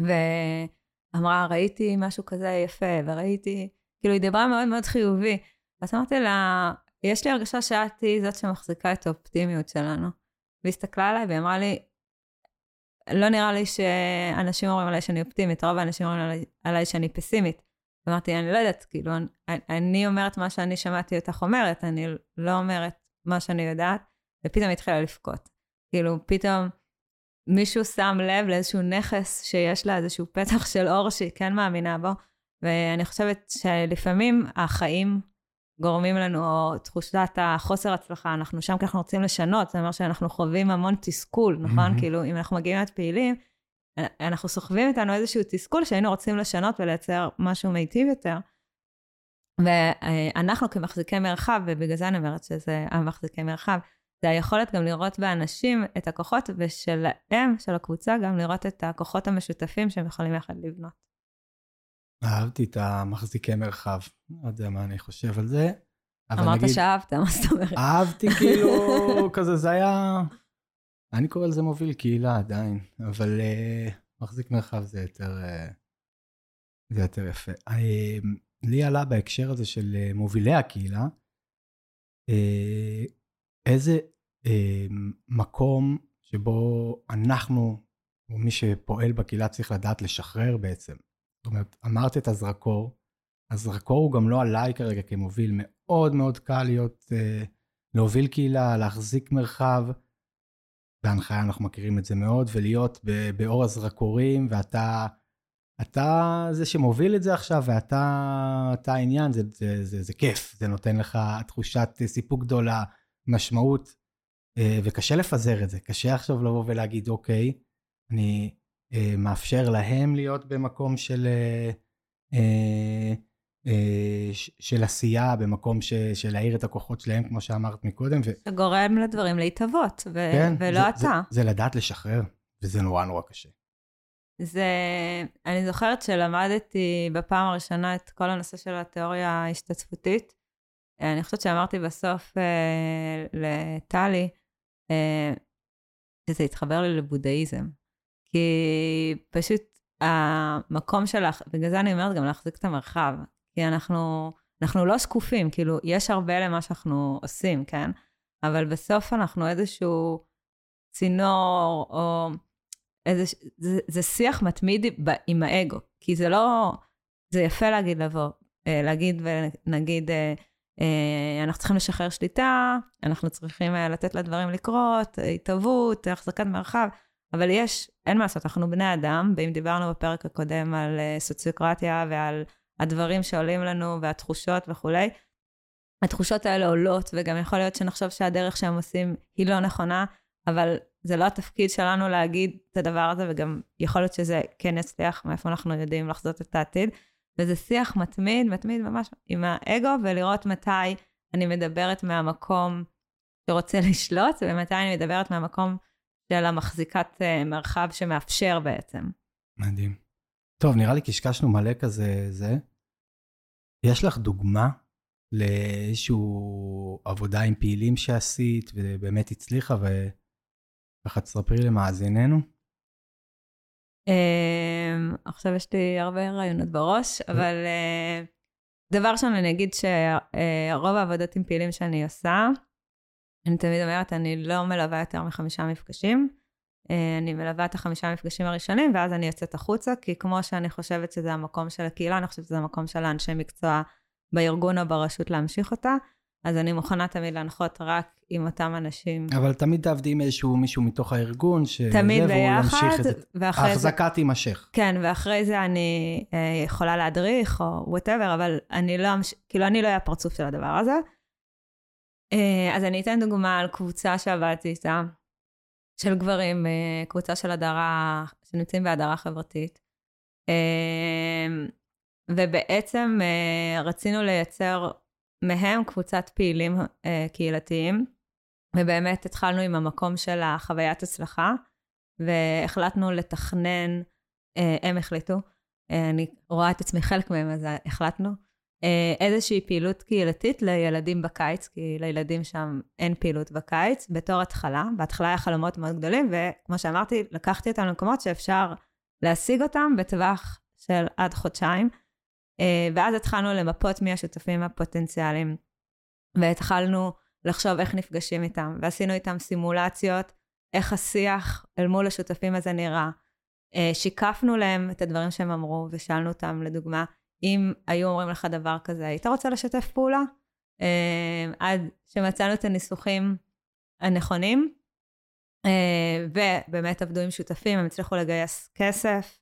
ואמרה, ראיתי משהו כזה יפה, וראיתי, כאילו, היא דיברה מאוד מאוד חיובי. אז אמרתי לה, יש לי הרגשה שאת היא זאת שמחזיקה את האופטימיות שלנו. והיא הסתכלה עליי והיא אמרה לי, לא נראה לי שאנשים אומרים עליי שאני אופטימית, רוב האנשים אומרים עליי שאני פסימית. אמרתי, אני לא יודעת, כאילו, אני, אני אומרת מה שאני שמעתי אותך אומרת, אני לא אומרת מה שאני יודעת, ופתאום התחילה לבכות. כאילו, פתאום מישהו שם לב לאיזשהו נכס שיש לה איזשהו פתח של אור שהיא כן מאמינה בו, ואני חושבת שלפעמים החיים גורמים לנו, או תחושת החוסר הצלחה, אנחנו שם כי אנחנו רוצים לשנות, זה אומר שאנחנו חווים המון תסכול, נכון? Mm-hmm. כאילו, אם אנחנו מגיעים להיות פעילים, אנחנו סוחבים איתנו איזשהו תסכול שהיינו רוצים לשנות ולייצר משהו מיטיב יותר. ואנחנו כמחזיקי מרחב, ובגלל זה אני אומרת שזה המחזיקי מרחב, זה היכולת גם לראות באנשים את הכוחות, ושלהם, של הקבוצה, גם לראות את הכוחות המשותפים שהם יכולים יחד לבנות. אהבתי את המחזיקי מרחב, לא יודע מה אני חושב על זה. אמרת נגיד, שאהבת, מה זאת אומרת? אהבתי כאילו, כזה, זה היה... אני קורא לזה מוביל קהילה עדיין, אבל uh, מחזיק מרחב זה יותר, uh, זה יותר יפה. Uh, לי עלה בהקשר הזה של uh, מובילי הקהילה, uh, איזה uh, מקום שבו אנחנו, או מי שפועל בקהילה צריך לדעת לשחרר בעצם. זאת אומרת, אמרת את הזרקור, הזרקור הוא גם לא עליי כרגע כמוביל, מאוד מאוד קל להיות, uh, להוביל קהילה, להחזיק מרחב. בהנחיה אנחנו מכירים את זה מאוד, ולהיות באור הזרקורים, ואתה אתה זה שמוביל את זה עכשיו, ואתה אתה העניין, זה, זה, זה, זה כיף, זה נותן לך תחושת סיפוק גדולה, משמעות, אה, וקשה לפזר את זה, קשה עכשיו לבוא ולהגיד, אוקיי, אני אה, מאפשר להם להיות במקום של, אה, של עשייה, במקום ש, של להאיר את הכוחות שלהם, כמו שאמרת מקודם. ו... שגורם לדברים להתהוות, ו... כן, ולא זה, אתה. זה, זה לדעת לשחרר, וזה נורא נורא קשה. זה, אני זוכרת שלמדתי בפעם הראשונה את כל הנושא של התיאוריה ההשתתפותית. אני חושבת שאמרתי בסוף אה, לטלי, אה, שזה התחבר לי לבודהיזם. כי פשוט המקום שלך, בגלל זה אני אומרת גם להחזיק את המרחב. כי אנחנו, אנחנו לא שקופים, כאילו, יש הרבה למה שאנחנו עושים, כן? אבל בסוף אנחנו איזשהו צינור, או איזה, זה, זה שיח מתמיד עם האגו, כי זה לא, זה יפה להגיד לבוא, אה, להגיד ונגיד, אה, אה, אנחנו צריכים לשחרר שליטה, אנחנו צריכים לתת לדברים לקרות, התהוות, החזקת מרחב, אבל יש, אין מה לעשות, אנחנו בני אדם, ואם דיברנו בפרק הקודם על סוציוקרטיה ועל הדברים שעולים לנו והתחושות וכולי, התחושות האלה עולות, וגם יכול להיות שנחשוב שהדרך שהם עושים היא לא נכונה, אבל זה לא התפקיד שלנו להגיד את הדבר הזה, וגם יכול להיות שזה כן יצליח, מאיפה אנחנו יודעים לחזות את העתיד. וזה שיח מתמיד, מתמיד ממש עם האגו, ולראות מתי אני מדברת מהמקום שרוצה לשלוט, ומתי אני מדברת מהמקום של המחזיקת אה, מרחב שמאפשר בעצם. מדהים. טוב, נראה לי קשקשנו מלא כזה זה. יש לך דוגמה לאיזושהי עבודה עם פעילים שעשית ובאמת הצליחה, וככה תספרי למאזיננו? Um, עכשיו יש לי הרבה רעיונות בראש, אבל uh, דבר ראשון אני אגיד שרוב העבודות עם פעילים שאני עושה, אני תמיד אומרת, אני לא מלווה יותר מחמישה מפגשים. אה, אני מלווה את החמישה מפגשים הראשונים, ואז אני יוצאת החוצה, כי כמו שאני חושבת שזה המקום של הקהילה, אני חושבת שזה המקום של האנשי מקצוע בארגון או ברשות להמשיך אותה, אז אני מוכנה תמיד להנחות רק עם אותם אנשים. אבל תמיד תעבדי עם איזשהו מישהו מתוך הארגון, תמיד ביחד, ואחרי ההחזקה תימשך. כן, ואחרי זה אני אה, יכולה להדריך או וואטאבר, אבל אני לא, כאילו אני לא אהיה הפרצוף של הדבר הזה. אה, אז אני אתן דוגמה על קבוצה שעבדתי איתה. של גברים, אה, קבוצה של הדרה, שנמצאים בהדרה חברתית. אה, ובעצם אה, רצינו לייצר מהם קבוצת פעילים קהילתיים, ובאמת התחלנו עם המקום של החוויית הצלחה, והחלטנו לתכנן, הם החליטו, אני רואה את עצמי חלק מהם, אז החלטנו איזושהי פעילות קהילתית לילדים בקיץ, כי לילדים שם אין פעילות בקיץ, בתור התחלה. בהתחלה היה חלומות מאוד גדולים, וכמו שאמרתי, לקחתי אותם למקומות שאפשר להשיג אותם בטווח של עד חודשיים. אה, ואז התחלנו למפות מי השותפים הפוטנציאליים, והתחלנו לחשוב איך נפגשים איתם, ועשינו איתם סימולציות, איך השיח אל מול השותפים הזה נראה. אה, שיקפנו להם את הדברים שהם אמרו, ושאלנו אותם, לדוגמה, אם היו אומרים לך דבר כזה, היית רוצה לשתף פעולה? אה, עד שמצאנו את הניסוחים הנכונים, ובאמת עבדו עם שותפים, הם הצליחו לגייס כסף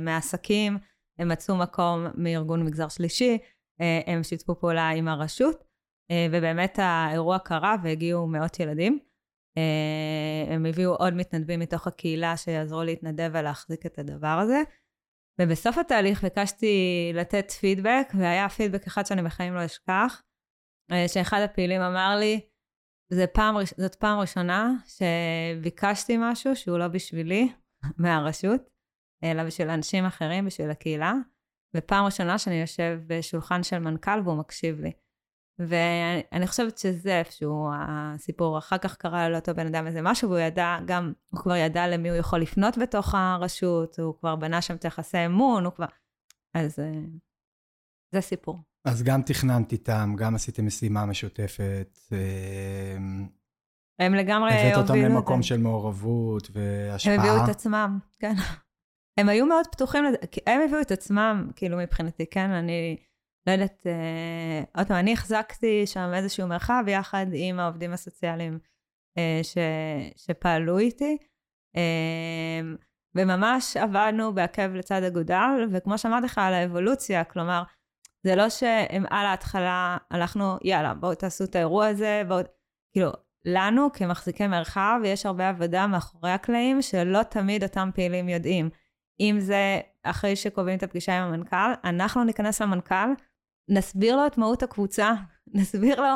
מעסקים, הם מצאו מקום מארגון מגזר שלישי, אה, הם שיתפו פעולה עם הרשות, אה, ובאמת האירוע קרה והגיעו מאות ילדים. אה, הם הביאו עוד מתנדבים מתוך הקהילה שיעזרו להתנדב ולהחזיק את הדבר הזה. ובסוף התהליך ביקשתי לתת פידבק, והיה פידבק אחד שאני בחיים לא אשכח, שאחד הפעילים אמר לי, פעם, זאת פעם ראשונה שביקשתי משהו שהוא לא בשבילי, מהרשות, אלא בשביל אנשים אחרים, בשביל הקהילה. ופעם ראשונה שאני יושב בשולחן של מנכ"ל והוא מקשיב לי. ואני חושבת שזה איפשהו הסיפור. אחר כך קרה לאותו בן אדם איזה משהו, והוא ידע גם, הוא כבר ידע למי הוא יכול לפנות בתוך הרשות, הוא כבר בנה שם את יחסי אמון, הוא כבר... אז אה, זה סיפור. אז גם תכננת איתם, גם עשיתם משימה משותפת. אה, הם לגמרי הובילו את זה. הבאת אותם למקום של מעורבות והשפעה. הם הביאו את עצמם, כן. הם היו מאוד פתוחים לזה, הם הביאו את עצמם, כאילו מבחינתי, כן? אני לא יודעת, אה, עוד פעם, אני החזקתי שם איזשהו מרחב יחד עם העובדים הסוציאליים אה, ש, שפעלו איתי, אה, וממש עבדנו בעקב לצד אגודל, וכמו שאמרתי לך על האבולוציה, כלומר, זה לא שהם על ההתחלה הלכנו, יאללה, בואו תעשו את האירוע הזה, בואו, כאילו, לנו כמחזיקי מרחב יש הרבה עבודה מאחורי הקלעים שלא תמיד אותם פעילים יודעים. אם זה אחרי שקובעים את הפגישה עם המנכ"ל, אנחנו ניכנס למנכ"ל, נסביר לו את מהות הקבוצה, נסביר לו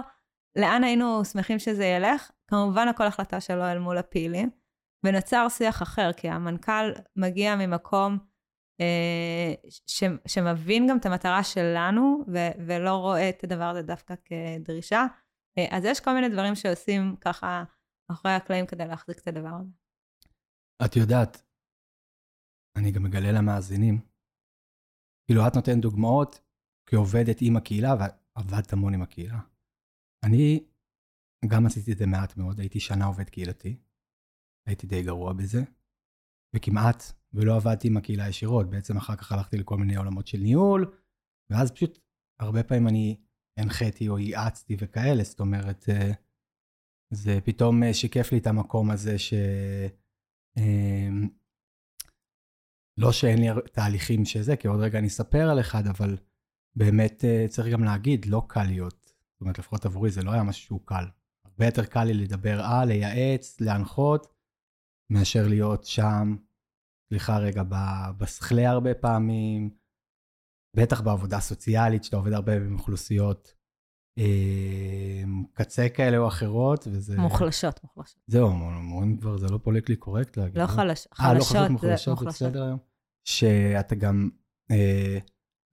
לאן היינו שמחים שזה ילך, כמובן הכל החלטה שלו אל מול הפעילים, ונוצר שיח אחר, כי המנכ"ל מגיע ממקום אה, ש, שמבין גם את המטרה שלנו, ו, ולא רואה את הדבר הזה דווקא כדרישה. אה, אז יש כל מיני דברים שעושים ככה אחרי הקלעים כדי להחזיק את הדבר הזה. את יודעת, אני גם מגלה למאזינים. כאילו, את נותנת דוגמאות כעובדת עם הקהילה, ועבדת המון עם הקהילה. אני גם עשיתי את זה מעט מאוד, הייתי שנה עובד קהילתי, הייתי די גרוע בזה, וכמעט ולא עבדתי עם הקהילה ישירות, בעצם אחר כך הלכתי לכל מיני עולמות של ניהול, ואז פשוט הרבה פעמים אני הנחיתי או ייעצתי וכאלה, זאת אומרת, אה, זה פתאום אה, שיקף לי את המקום הזה ש... אה, לא שאין לי תהליכים שזה, כי עוד רגע אני אספר על אחד, אבל באמת אה, צריך גם להגיד, לא קל להיות. זאת אומרת, לפחות עבורי זה לא היה משהו שהוא קל. הרבה יותר קל לי לדבר על, לייעץ, להנחות, מאשר להיות שם, סליחה רגע, בסכלה הרבה פעמים, בטח בעבודה סוציאלית, שאתה עובד הרבה עם אוכלוסיות אה, קצה כאלה או אחרות, וזה... מוחלשות, מוחלשות. זהו, אומרים כבר, זה לא פוליטלי קורקט להגיד. לא? חלש, חלשות, אה, לא חלשות, מוחלשות, זה בסדר היום. שאתה גם, אה,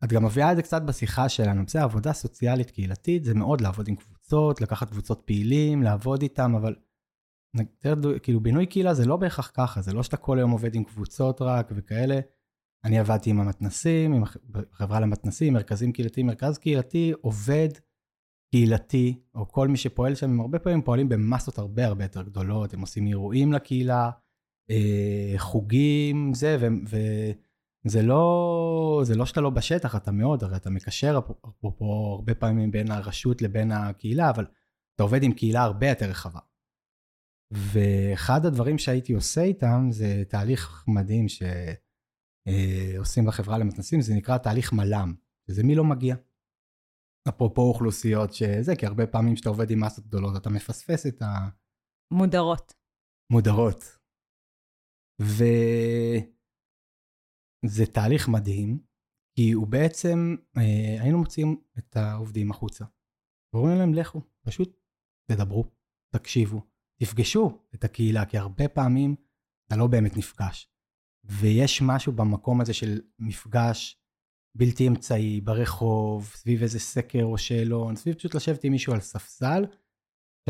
את גם מביאה את זה קצת בשיחה שלנו. בסדר, עבודה סוציאלית קהילתית זה מאוד לעבוד עם קבוצות, לקחת קבוצות פעילים, לעבוד איתם, אבל כאילו בינוי קהילה זה לא בהכרח ככה, זה לא שאתה כל היום עובד עם קבוצות רק וכאלה. אני עבדתי עם המתנסים, עם החברה למתנסים, מרכזים קהילתיים, מרכז קהילתי עובד קהילתי, או כל מי שפועל שם, הם הרבה פעמים פועלים במסות הרבה הרבה יותר גדולות, הם עושים אירועים לקהילה, אה, חוגים, זה, וזה לא, זה לא שאתה לא בשטח, אתה מאוד, הרי אתה מקשר אפרופו הרבה פעמים בין הרשות לבין הקהילה, אבל אתה עובד עם קהילה הרבה יותר רחבה. ואחד הדברים שהייתי עושה איתם זה תהליך מדהים שעושים אה, בחברה למתנסים, זה נקרא תהליך מל"ם, שזה מי לא מגיע. אפרופו אוכלוסיות שזה, כי הרבה פעמים כשאתה עובד עם מסות גדולות אתה מפספס את ה... מודרות. מודרות. וזה תהליך מדהים, כי הוא בעצם, אה, היינו מוציאים את העובדים החוצה. ואומרים להם לכו, פשוט תדברו, תקשיבו, תפגשו את הקהילה, כי הרבה פעמים אתה לא באמת נפגש. ויש משהו במקום הזה של מפגש בלתי אמצעי, ברחוב, סביב איזה סקר או שאלון, סביב פשוט לשבת עם מישהו על ספסל,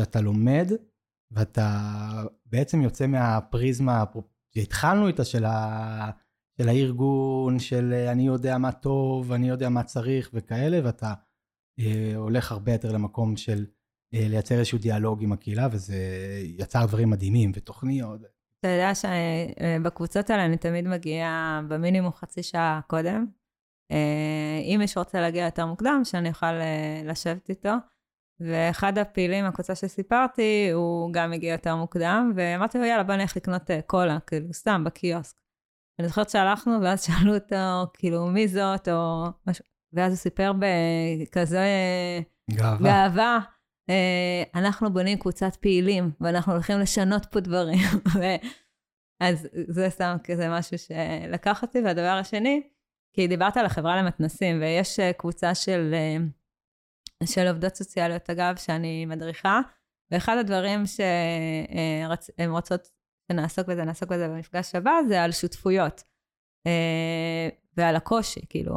שאתה לומד, ואתה בעצם יוצא מהפריזמה שהתחלנו איתה של, ה... של הארגון, של אני יודע מה טוב, אני יודע מה צריך וכאלה, ואתה אה, הולך הרבה יותר למקום של אה, לייצר איזשהו דיאלוג עם הקהילה, וזה יצר דברים מדהימים ותוכניות. אתה יודע שבקבוצות האלה אני תמיד מגיעה במינימום חצי שעה קודם. אה, אם מישהו רוצה להגיע יותר מוקדם, שאני אוכל אה, לשבת איתו. ואחד הפעילים מהקבוצה שסיפרתי, הוא גם הגיע יותר מוקדם, ואמרתי לו, יאללה, בוא נלך לקנות קולה, כאילו, סתם, בקיוסק. אני זוכרת שהלכנו, ואז שאלו אותו, כאילו, מי זאת, או משהו, ואז הוא סיפר בכזה גאווה. גאווה. אנחנו בונים קבוצת פעילים, ואנחנו הולכים לשנות פה דברים. אז זה סתם כזה משהו שלקח אותי. והדבר השני, כי דיברת על החברה למתנסים, ויש קבוצה של, של עובדות סוציאליות, אגב, שאני מדריכה, ואחד הדברים שהן רוצות שנעסוק בזה, נעסוק בזה במפגש הבא, זה על שותפויות. ועל הקושי, כאילו,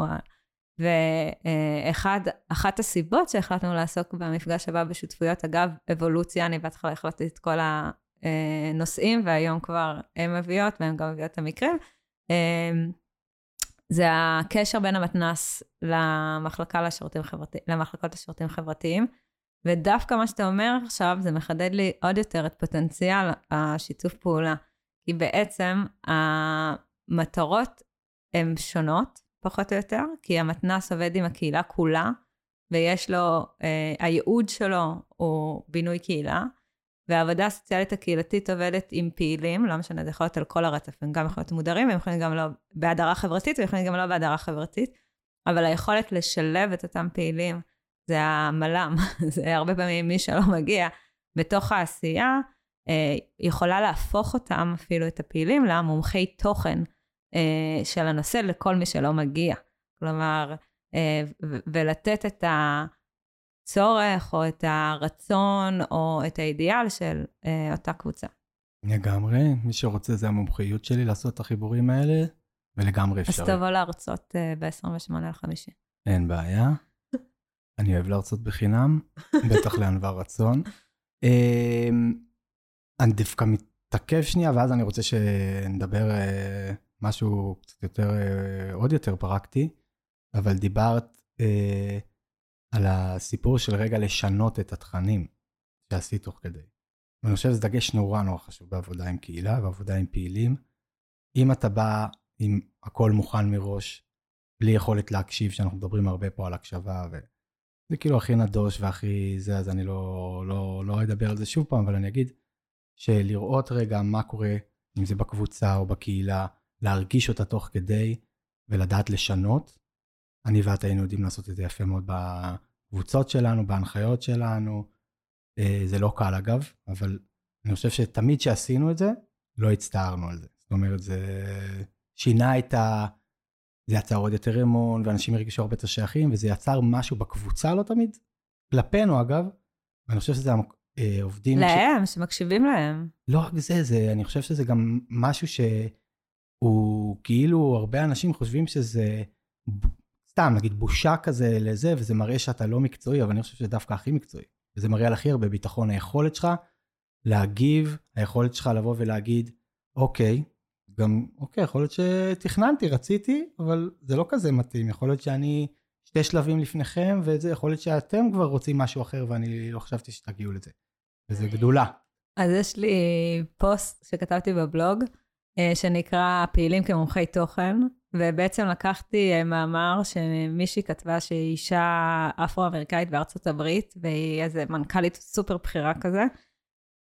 ואחת הסיבות שהחלטנו לעסוק במפגש הבא בשותפויות, אגב, אבולוציה, אני בהתחלה החלטתי את כל הנושאים, והיום כבר הן מביאות, והן גם מביאות את המקרים, זה הקשר בין המתנ"ס למחלקה לשירותים חברתיים, למחלקות לשירותים חברתיים. ודווקא מה שאתה אומר עכשיו, זה מחדד לי עוד יותר את פוטנציאל השיתוף פעולה. כי בעצם המטרות הן שונות, פחות או יותר, כי המתנ"ס עובד עם הקהילה כולה, ויש לו, אה, הייעוד שלו הוא בינוי קהילה, והעבודה הסוציאלית הקהילתית עובדת עם פעילים, לא משנה, זה יכול להיות על כל הרצף, הם גם יכולים להיות מודרים, הם יכולים גם לא בהדרה חברתית, והם יכולים גם לא בהדרה חברתית, אבל היכולת לשלב את אותם פעילים, זה המל"ם, זה הרבה פעמים מי שלא מגיע בתוך העשייה, אה, יכולה להפוך אותם, אפילו את הפעילים, למומחי תוכן. אה, של הנושא לכל מי שלא מגיע. כלומר, אה, ולתת את הצורך או את הרצון או את האידיאל של אותה קבוצה. לגמרי, מי שרוצה זה המומחיות שלי לעשות את החיבורים האלה, ולגמרי אפשרי. אז תבוא להרצות ב-28 על 50. אין בעיה. אני אוהב להרצות בחינם, בטח לענווה רצון. אני דווקא מתעכב שנייה, ואז אני רוצה שנדבר משהו קצת יותר, אה, עוד יותר פרקטי, אבל דיברת אה, על הסיפור של רגע לשנות את התכנים שעשית תוך כדי. ואני חושב שזה דגש נורא נורא חשוב בעבודה עם קהילה ועבודה עם פעילים. אם אתה בא עם הכל מוכן מראש, בלי יכולת להקשיב, שאנחנו מדברים הרבה פה על הקשבה, וזה כאילו הכי נדוש והכי זה, אז אני לא, לא, לא אדבר על זה שוב פעם, אבל אני אגיד שלראות רגע מה קורה, אם זה בקבוצה או בקהילה, להרגיש אותה תוך כדי ולדעת לשנות. אני ואת היינו יודעים לעשות את זה יפה מאוד בקבוצות שלנו, בהנחיות שלנו. אה, זה לא קל אגב, אבל אני חושב שתמיד שעשינו את זה, לא הצטערנו על זה. זאת אומרת, זה שינה את ה... זה יצר עוד יותר אמון, ואנשים הרגישו הרבה יותר שייכים, וזה יצר משהו בקבוצה לא תמיד, כלפינו אגב, ואני חושב שזה אה, עובדים... להם, ש... שמקשיבים להם. לא רק זה, זה, אני חושב שזה גם משהו ש... הוא כאילו, הרבה אנשים חושבים שזה סתם, נגיד בושה כזה לזה, וזה מראה שאתה לא מקצועי, אבל אני חושב שזה דווקא הכי מקצועי. וזה מראה על הכי הרבה ביטחון. היכולת שלך להגיב, היכולת שלך לבוא ולהגיד, אוקיי, גם, אוקיי, יכול להיות שתכננתי, רציתי, אבל זה לא כזה מתאים. יכול להיות שאני שתי שלבים לפניכם, וזה יכול להיות שאתם כבר רוצים משהו אחר, ואני לא חשבתי שתגיעו לזה. וזה גדולה. אז יש לי פוסט שכתבתי בבלוג, אה, שנקרא פעילים כמומחי תוכן, ובעצם לקחתי אה, מאמר שמישהי כתבה שהיא אישה אפרו-אמריקאית בארצות הברית, והיא איזה מנכ"לית סופר בכירה כזה,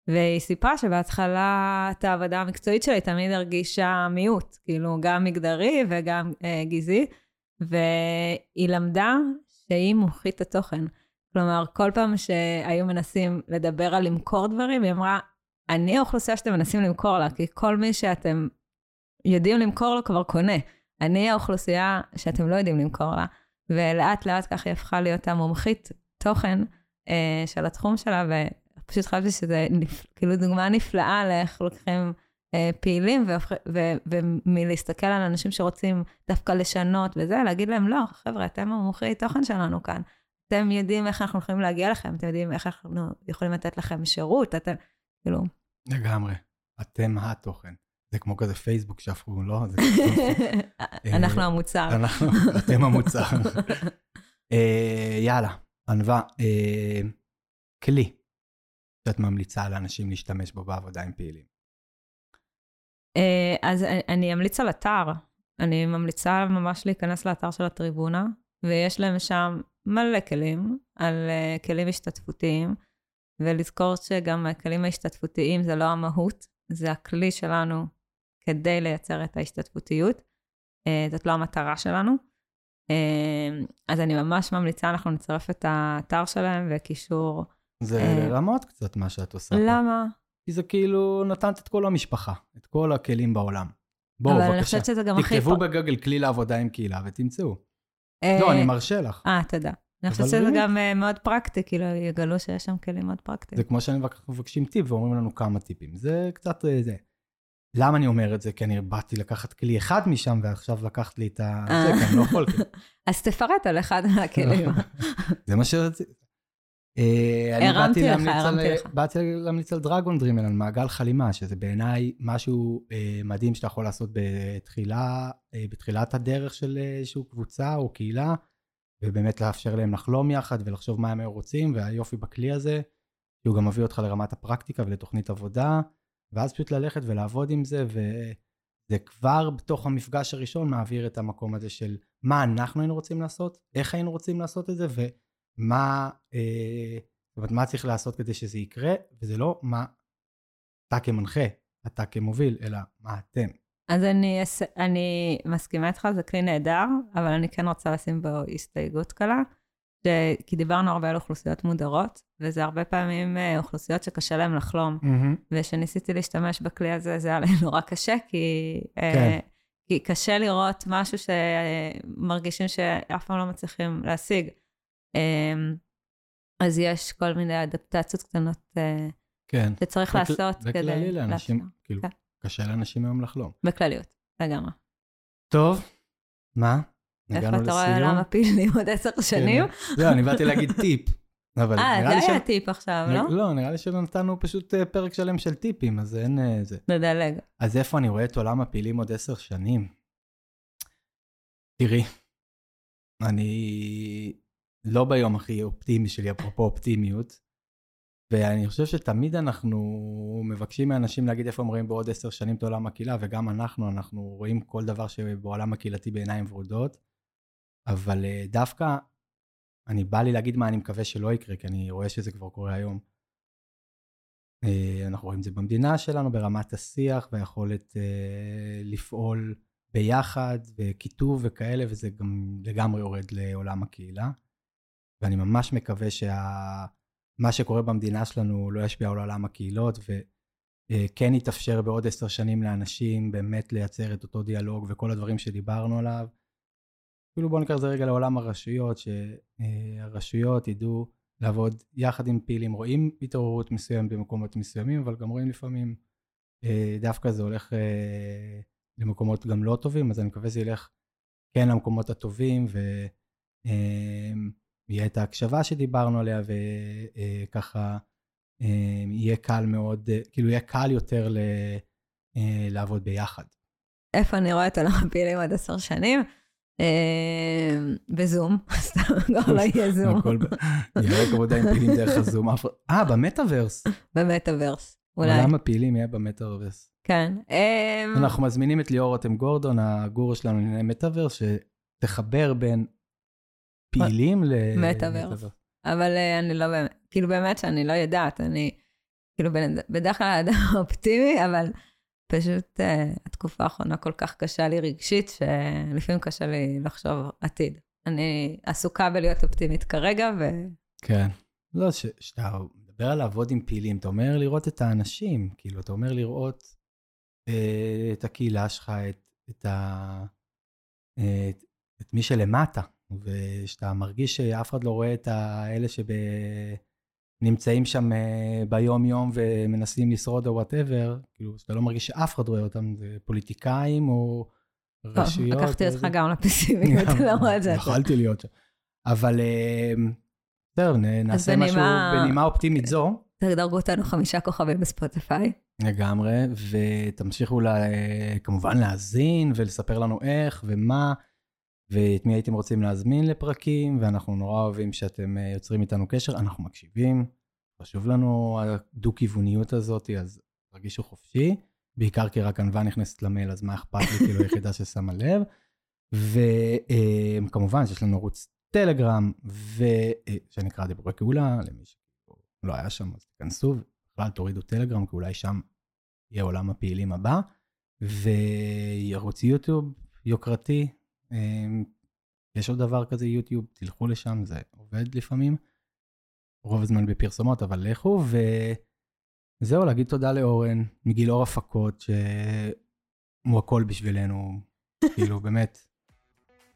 והיא סיפרה שבהתחלה את העבודה המקצועית שלה היא תמיד הרגישה מיעוט, כאילו גם מגדרי וגם אה, גזעי, והיא למדה שהיא מומחית התוכן. כלומר, כל פעם שהיו מנסים לדבר על למכור דברים, היא אמרה, אני האוכלוסייה שאתם מנסים למכור לה, כי כל מי שאתם יודעים למכור לו כבר קונה. אני האוכלוסייה שאתם לא יודעים למכור לה. ולאט לאט ככה היא הפכה להיות המומחית תוכן אה, של התחום שלה, ופשוט חשבתי שזה נפ... כאילו דוגמה נפלאה לאיך לוקחים אה, פעילים, ומלהסתכל על אנשים שרוצים דווקא לשנות וזה, להגיד להם, לא, חבר'ה, אתם המומחי תוכן שלנו כאן. אתם יודעים איך אנחנו יכולים להגיע לכם, אתם יודעים איך אנחנו יכולים לתת לכם שירות, אתם, כאילו... לגמרי. אתם התוכן. זה כמו כזה פייסבוק שהפכו, לא? אנחנו המוצר. אנחנו, אתם המוצר. אה, יאללה, ענווה, אה, כלי שאת ממליצה לאנשים להשתמש בו בעבודה עם פעילים. אה, אז אני אמליץ על אתר. אני ממליצה ממש להיכנס לאתר של הטריבונה, ויש להם שם מלא כלים על כלים השתתפותיים, ולזכור שגם הכלים ההשתתפותיים זה לא המהות, זה הכלי שלנו כדי לייצר את ההשתתפותיות. זאת לא המטרה שלנו. אז אני ממש ממליצה, אנחנו נצרף את האתר שלהם וקישור. זה לרמות קצת מה שאת עושה. למה? כי זה כאילו נתנת את כל המשפחה, את כל הכלים בעולם. בואו, בבקשה. אבל אני חושבת שזה גם הכי... תכתבו בגוגל כלי לעבודה עם קהילה ותמצאו. לא, אני מרשה לך. אה, תודה. אני חושבת שזה גם מאוד פרקטי, כאילו יגלו שיש שם כלים מאוד פרקטיים. זה כמו שאני מבקשים טיפ ואומרים לנו כמה טיפים. זה קצת זה. למה אני אומר את זה? כי אני באתי לקחת כלי אחד משם, ועכשיו לקחת לי את ה... זה, כי אני לא יכול. אז תפרט על אחד מהכלים. זה מה שרציתי. הרמתי לך, הרמתי לך. באתי להמליץ על דרגון דרימל, על מעגל חלימה, שזה בעיניי משהו מדהים שאתה יכול לעשות בתחילה, בתחילת הדרך של איזושהי קבוצה או קהילה, ובאמת לאפשר להם לחלום יחד ולחשוב מה הם היו רוצים, והיופי בכלי הזה, שהוא גם מביא אותך לרמת הפרקטיקה ולתוכנית עבודה. ואז פשוט ללכת ולעבוד עם זה, וזה כבר בתוך המפגש הראשון מעביר את המקום הזה של מה אנחנו היינו רוצים לעשות, איך היינו רוצים לעשות את זה, ומה אה, זאת אומרת, מה צריך לעשות כדי שזה יקרה, וזה לא מה אתה כמנחה, אתה כמוביל, אלא מה אתם. אז אני, אני מסכימה איתך, זה כלי נהדר, אבל אני כן רוצה לשים בו הסתייגות קלה. ש... כי דיברנו הרבה על אוכלוסיות מודרות, וזה הרבה פעמים אה, אוכלוסיות שקשה להם לחלום. Mm-hmm. וכשניסיתי להשתמש בכלי הזה, זה היה לי נורא קשה, כי, אה, כן. כי קשה לראות משהו שמרגישים שאף פעם לא מצליחים להשיג. Um, אז יש כל מיני אדפטציות קטנות uh, כן. שצריך. לעשות כדי... בכללי לאנשים, כאילו, כן. קשה לאנשים היום לחלום. בכלליות, לגמרי. טוב, מה? איפה אתה רואה עולם הפילים עוד עשר שנים? זהו, אני באתי להגיד טיפ. אה, זה היה טיפ עכשיו, לא? לא, נראה לי שנתנו פשוט אה, פרק שלם של טיפים, אז אין אה, זה. נדלג. אז איפה אני רואה את עולם הפילים עוד עשר שנים? תראי, אני לא ביום הכי אופטימי שלי, אפרופו אופטימיות, ואני חושב שתמיד אנחנו מבקשים מאנשים להגיד איפה הם רואים בעוד עשר שנים את עולם הקהילה, וגם אנחנו, אנחנו רואים כל דבר שבעולם הקהילתי בעיניים ורודות. אבל אה, דווקא, אני בא לי להגיד מה אני מקווה שלא יקרה, כי אני רואה שזה כבר קורה היום. אה, אנחנו רואים את זה במדינה שלנו, ברמת השיח והיכולת אה, לפעול ביחד, וקיטוב וכאלה, וזה גם לגמרי יורד לעולם הקהילה. ואני ממש מקווה שמה שקורה במדינה שלנו לא ישפיע על עולם הקהילות, וכן יתאפשר בעוד עשר שנים לאנשים באמת לייצר את אותו דיאלוג וכל הדברים שדיברנו עליו. אפילו בואו ניקח את זה רגע לעולם הרשויות, שהרשויות ידעו לעבוד יחד עם פעילים, רואים התעוררות מסוימת במקומות מסוימים, אבל גם רואים לפעמים אה, דווקא זה הולך אה, למקומות גם לא טובים, אז אני מקווה שזה ילך כן למקומות הטובים, ויהיה את ההקשבה שדיברנו עליה, וככה יהיה קל מאוד, כאילו יהיה קל יותר ל, לעבוד ביחד. איפה אני רואה את עולם הפעילים עוד עשר שנים? אה, בזום, סתם, לא, לא יהיה זום. יהיה עבודה עם פעילים דרך הזום. אה, במטאוורס. במטאוורס, אולי. עולם הפעילים יהיה במטאוורס. כן. אה, אנחנו מזמינים את ליאור רותם גורדון, הגורו שלנו לענייני מטאוורס, שתחבר בין פעילים למטאוורס. אבל אה, אני לא באמת, כאילו באמת שאני לא יודעת, אני כאילו בדרך כלל אדם אופטימי, אבל... פשוט uh, התקופה האחרונה כל כך קשה לי רגשית, שלפעמים קשה לי לחשוב עתיד. אני עסוקה בלהיות אופטימית כרגע, ו... כן. לא, כשאתה מדבר על לעבוד עם פעילים, אתה אומר לראות את האנשים, כאילו, אתה אומר לראות אה, את הקהילה שלך, את, את, ה, אה, את, את מי שלמטה, ושאתה מרגיש שאף אחד לא רואה את האלה שב... נמצאים שם אה, ביום-יום ומנסים לשרוד או וואטאבר, כאילו, שאתה לא מרגיש שאף אחד רואה אותם, זה פוליטיקאים או רשויות. טוב, לקחתי או אותך. גם לפסימיות, לא רואה את זה. יכולתי להיות שם. אבל אה, נ- נעשה משהו בנימה אופטימית זו. תדרגו אותנו חמישה כוכבים בספוטיפיי. לגמרי, ותמשיכו לה, כמובן להאזין ולספר לנו איך ומה, ואת מי הייתם רוצים להזמין לפרקים, ואנחנו נורא אוהבים שאתם אה, יוצרים איתנו קשר, אנחנו מקשיבים, חשוב לנו הדו-כיווניות הזאת, אז תרגישו חופשי, בעיקר כי רק ענווה נכנסת למייל, אז מה אכפת לי, כאילו היחידה ששמה לב. וכמובן שיש לנו ערוץ טלגרם, ו... אה, שנקרא דיבורי גאולה, למי שלא היה שם, אז תיכנסו, בכלל תורידו טלגרם, כי אולי שם יהיה עולם הפעילים הבא, וערוץ יוטיוב יוקרתי, יש עוד דבר כזה יוטיוב, תלכו לשם, זה עובד לפעמים, רוב הזמן בפרסומות, אבל לכו, וזהו, להגיד תודה לאורן, מגיל אור הפקות, שהוא הכל בשבילנו, כאילו, באמת.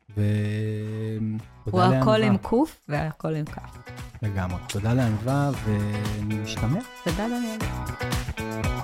ותודה הוא. הכל עם קוף והכל עם כף. לגמרי. תודה לענווה, ונשתמע. תודה, דניאל.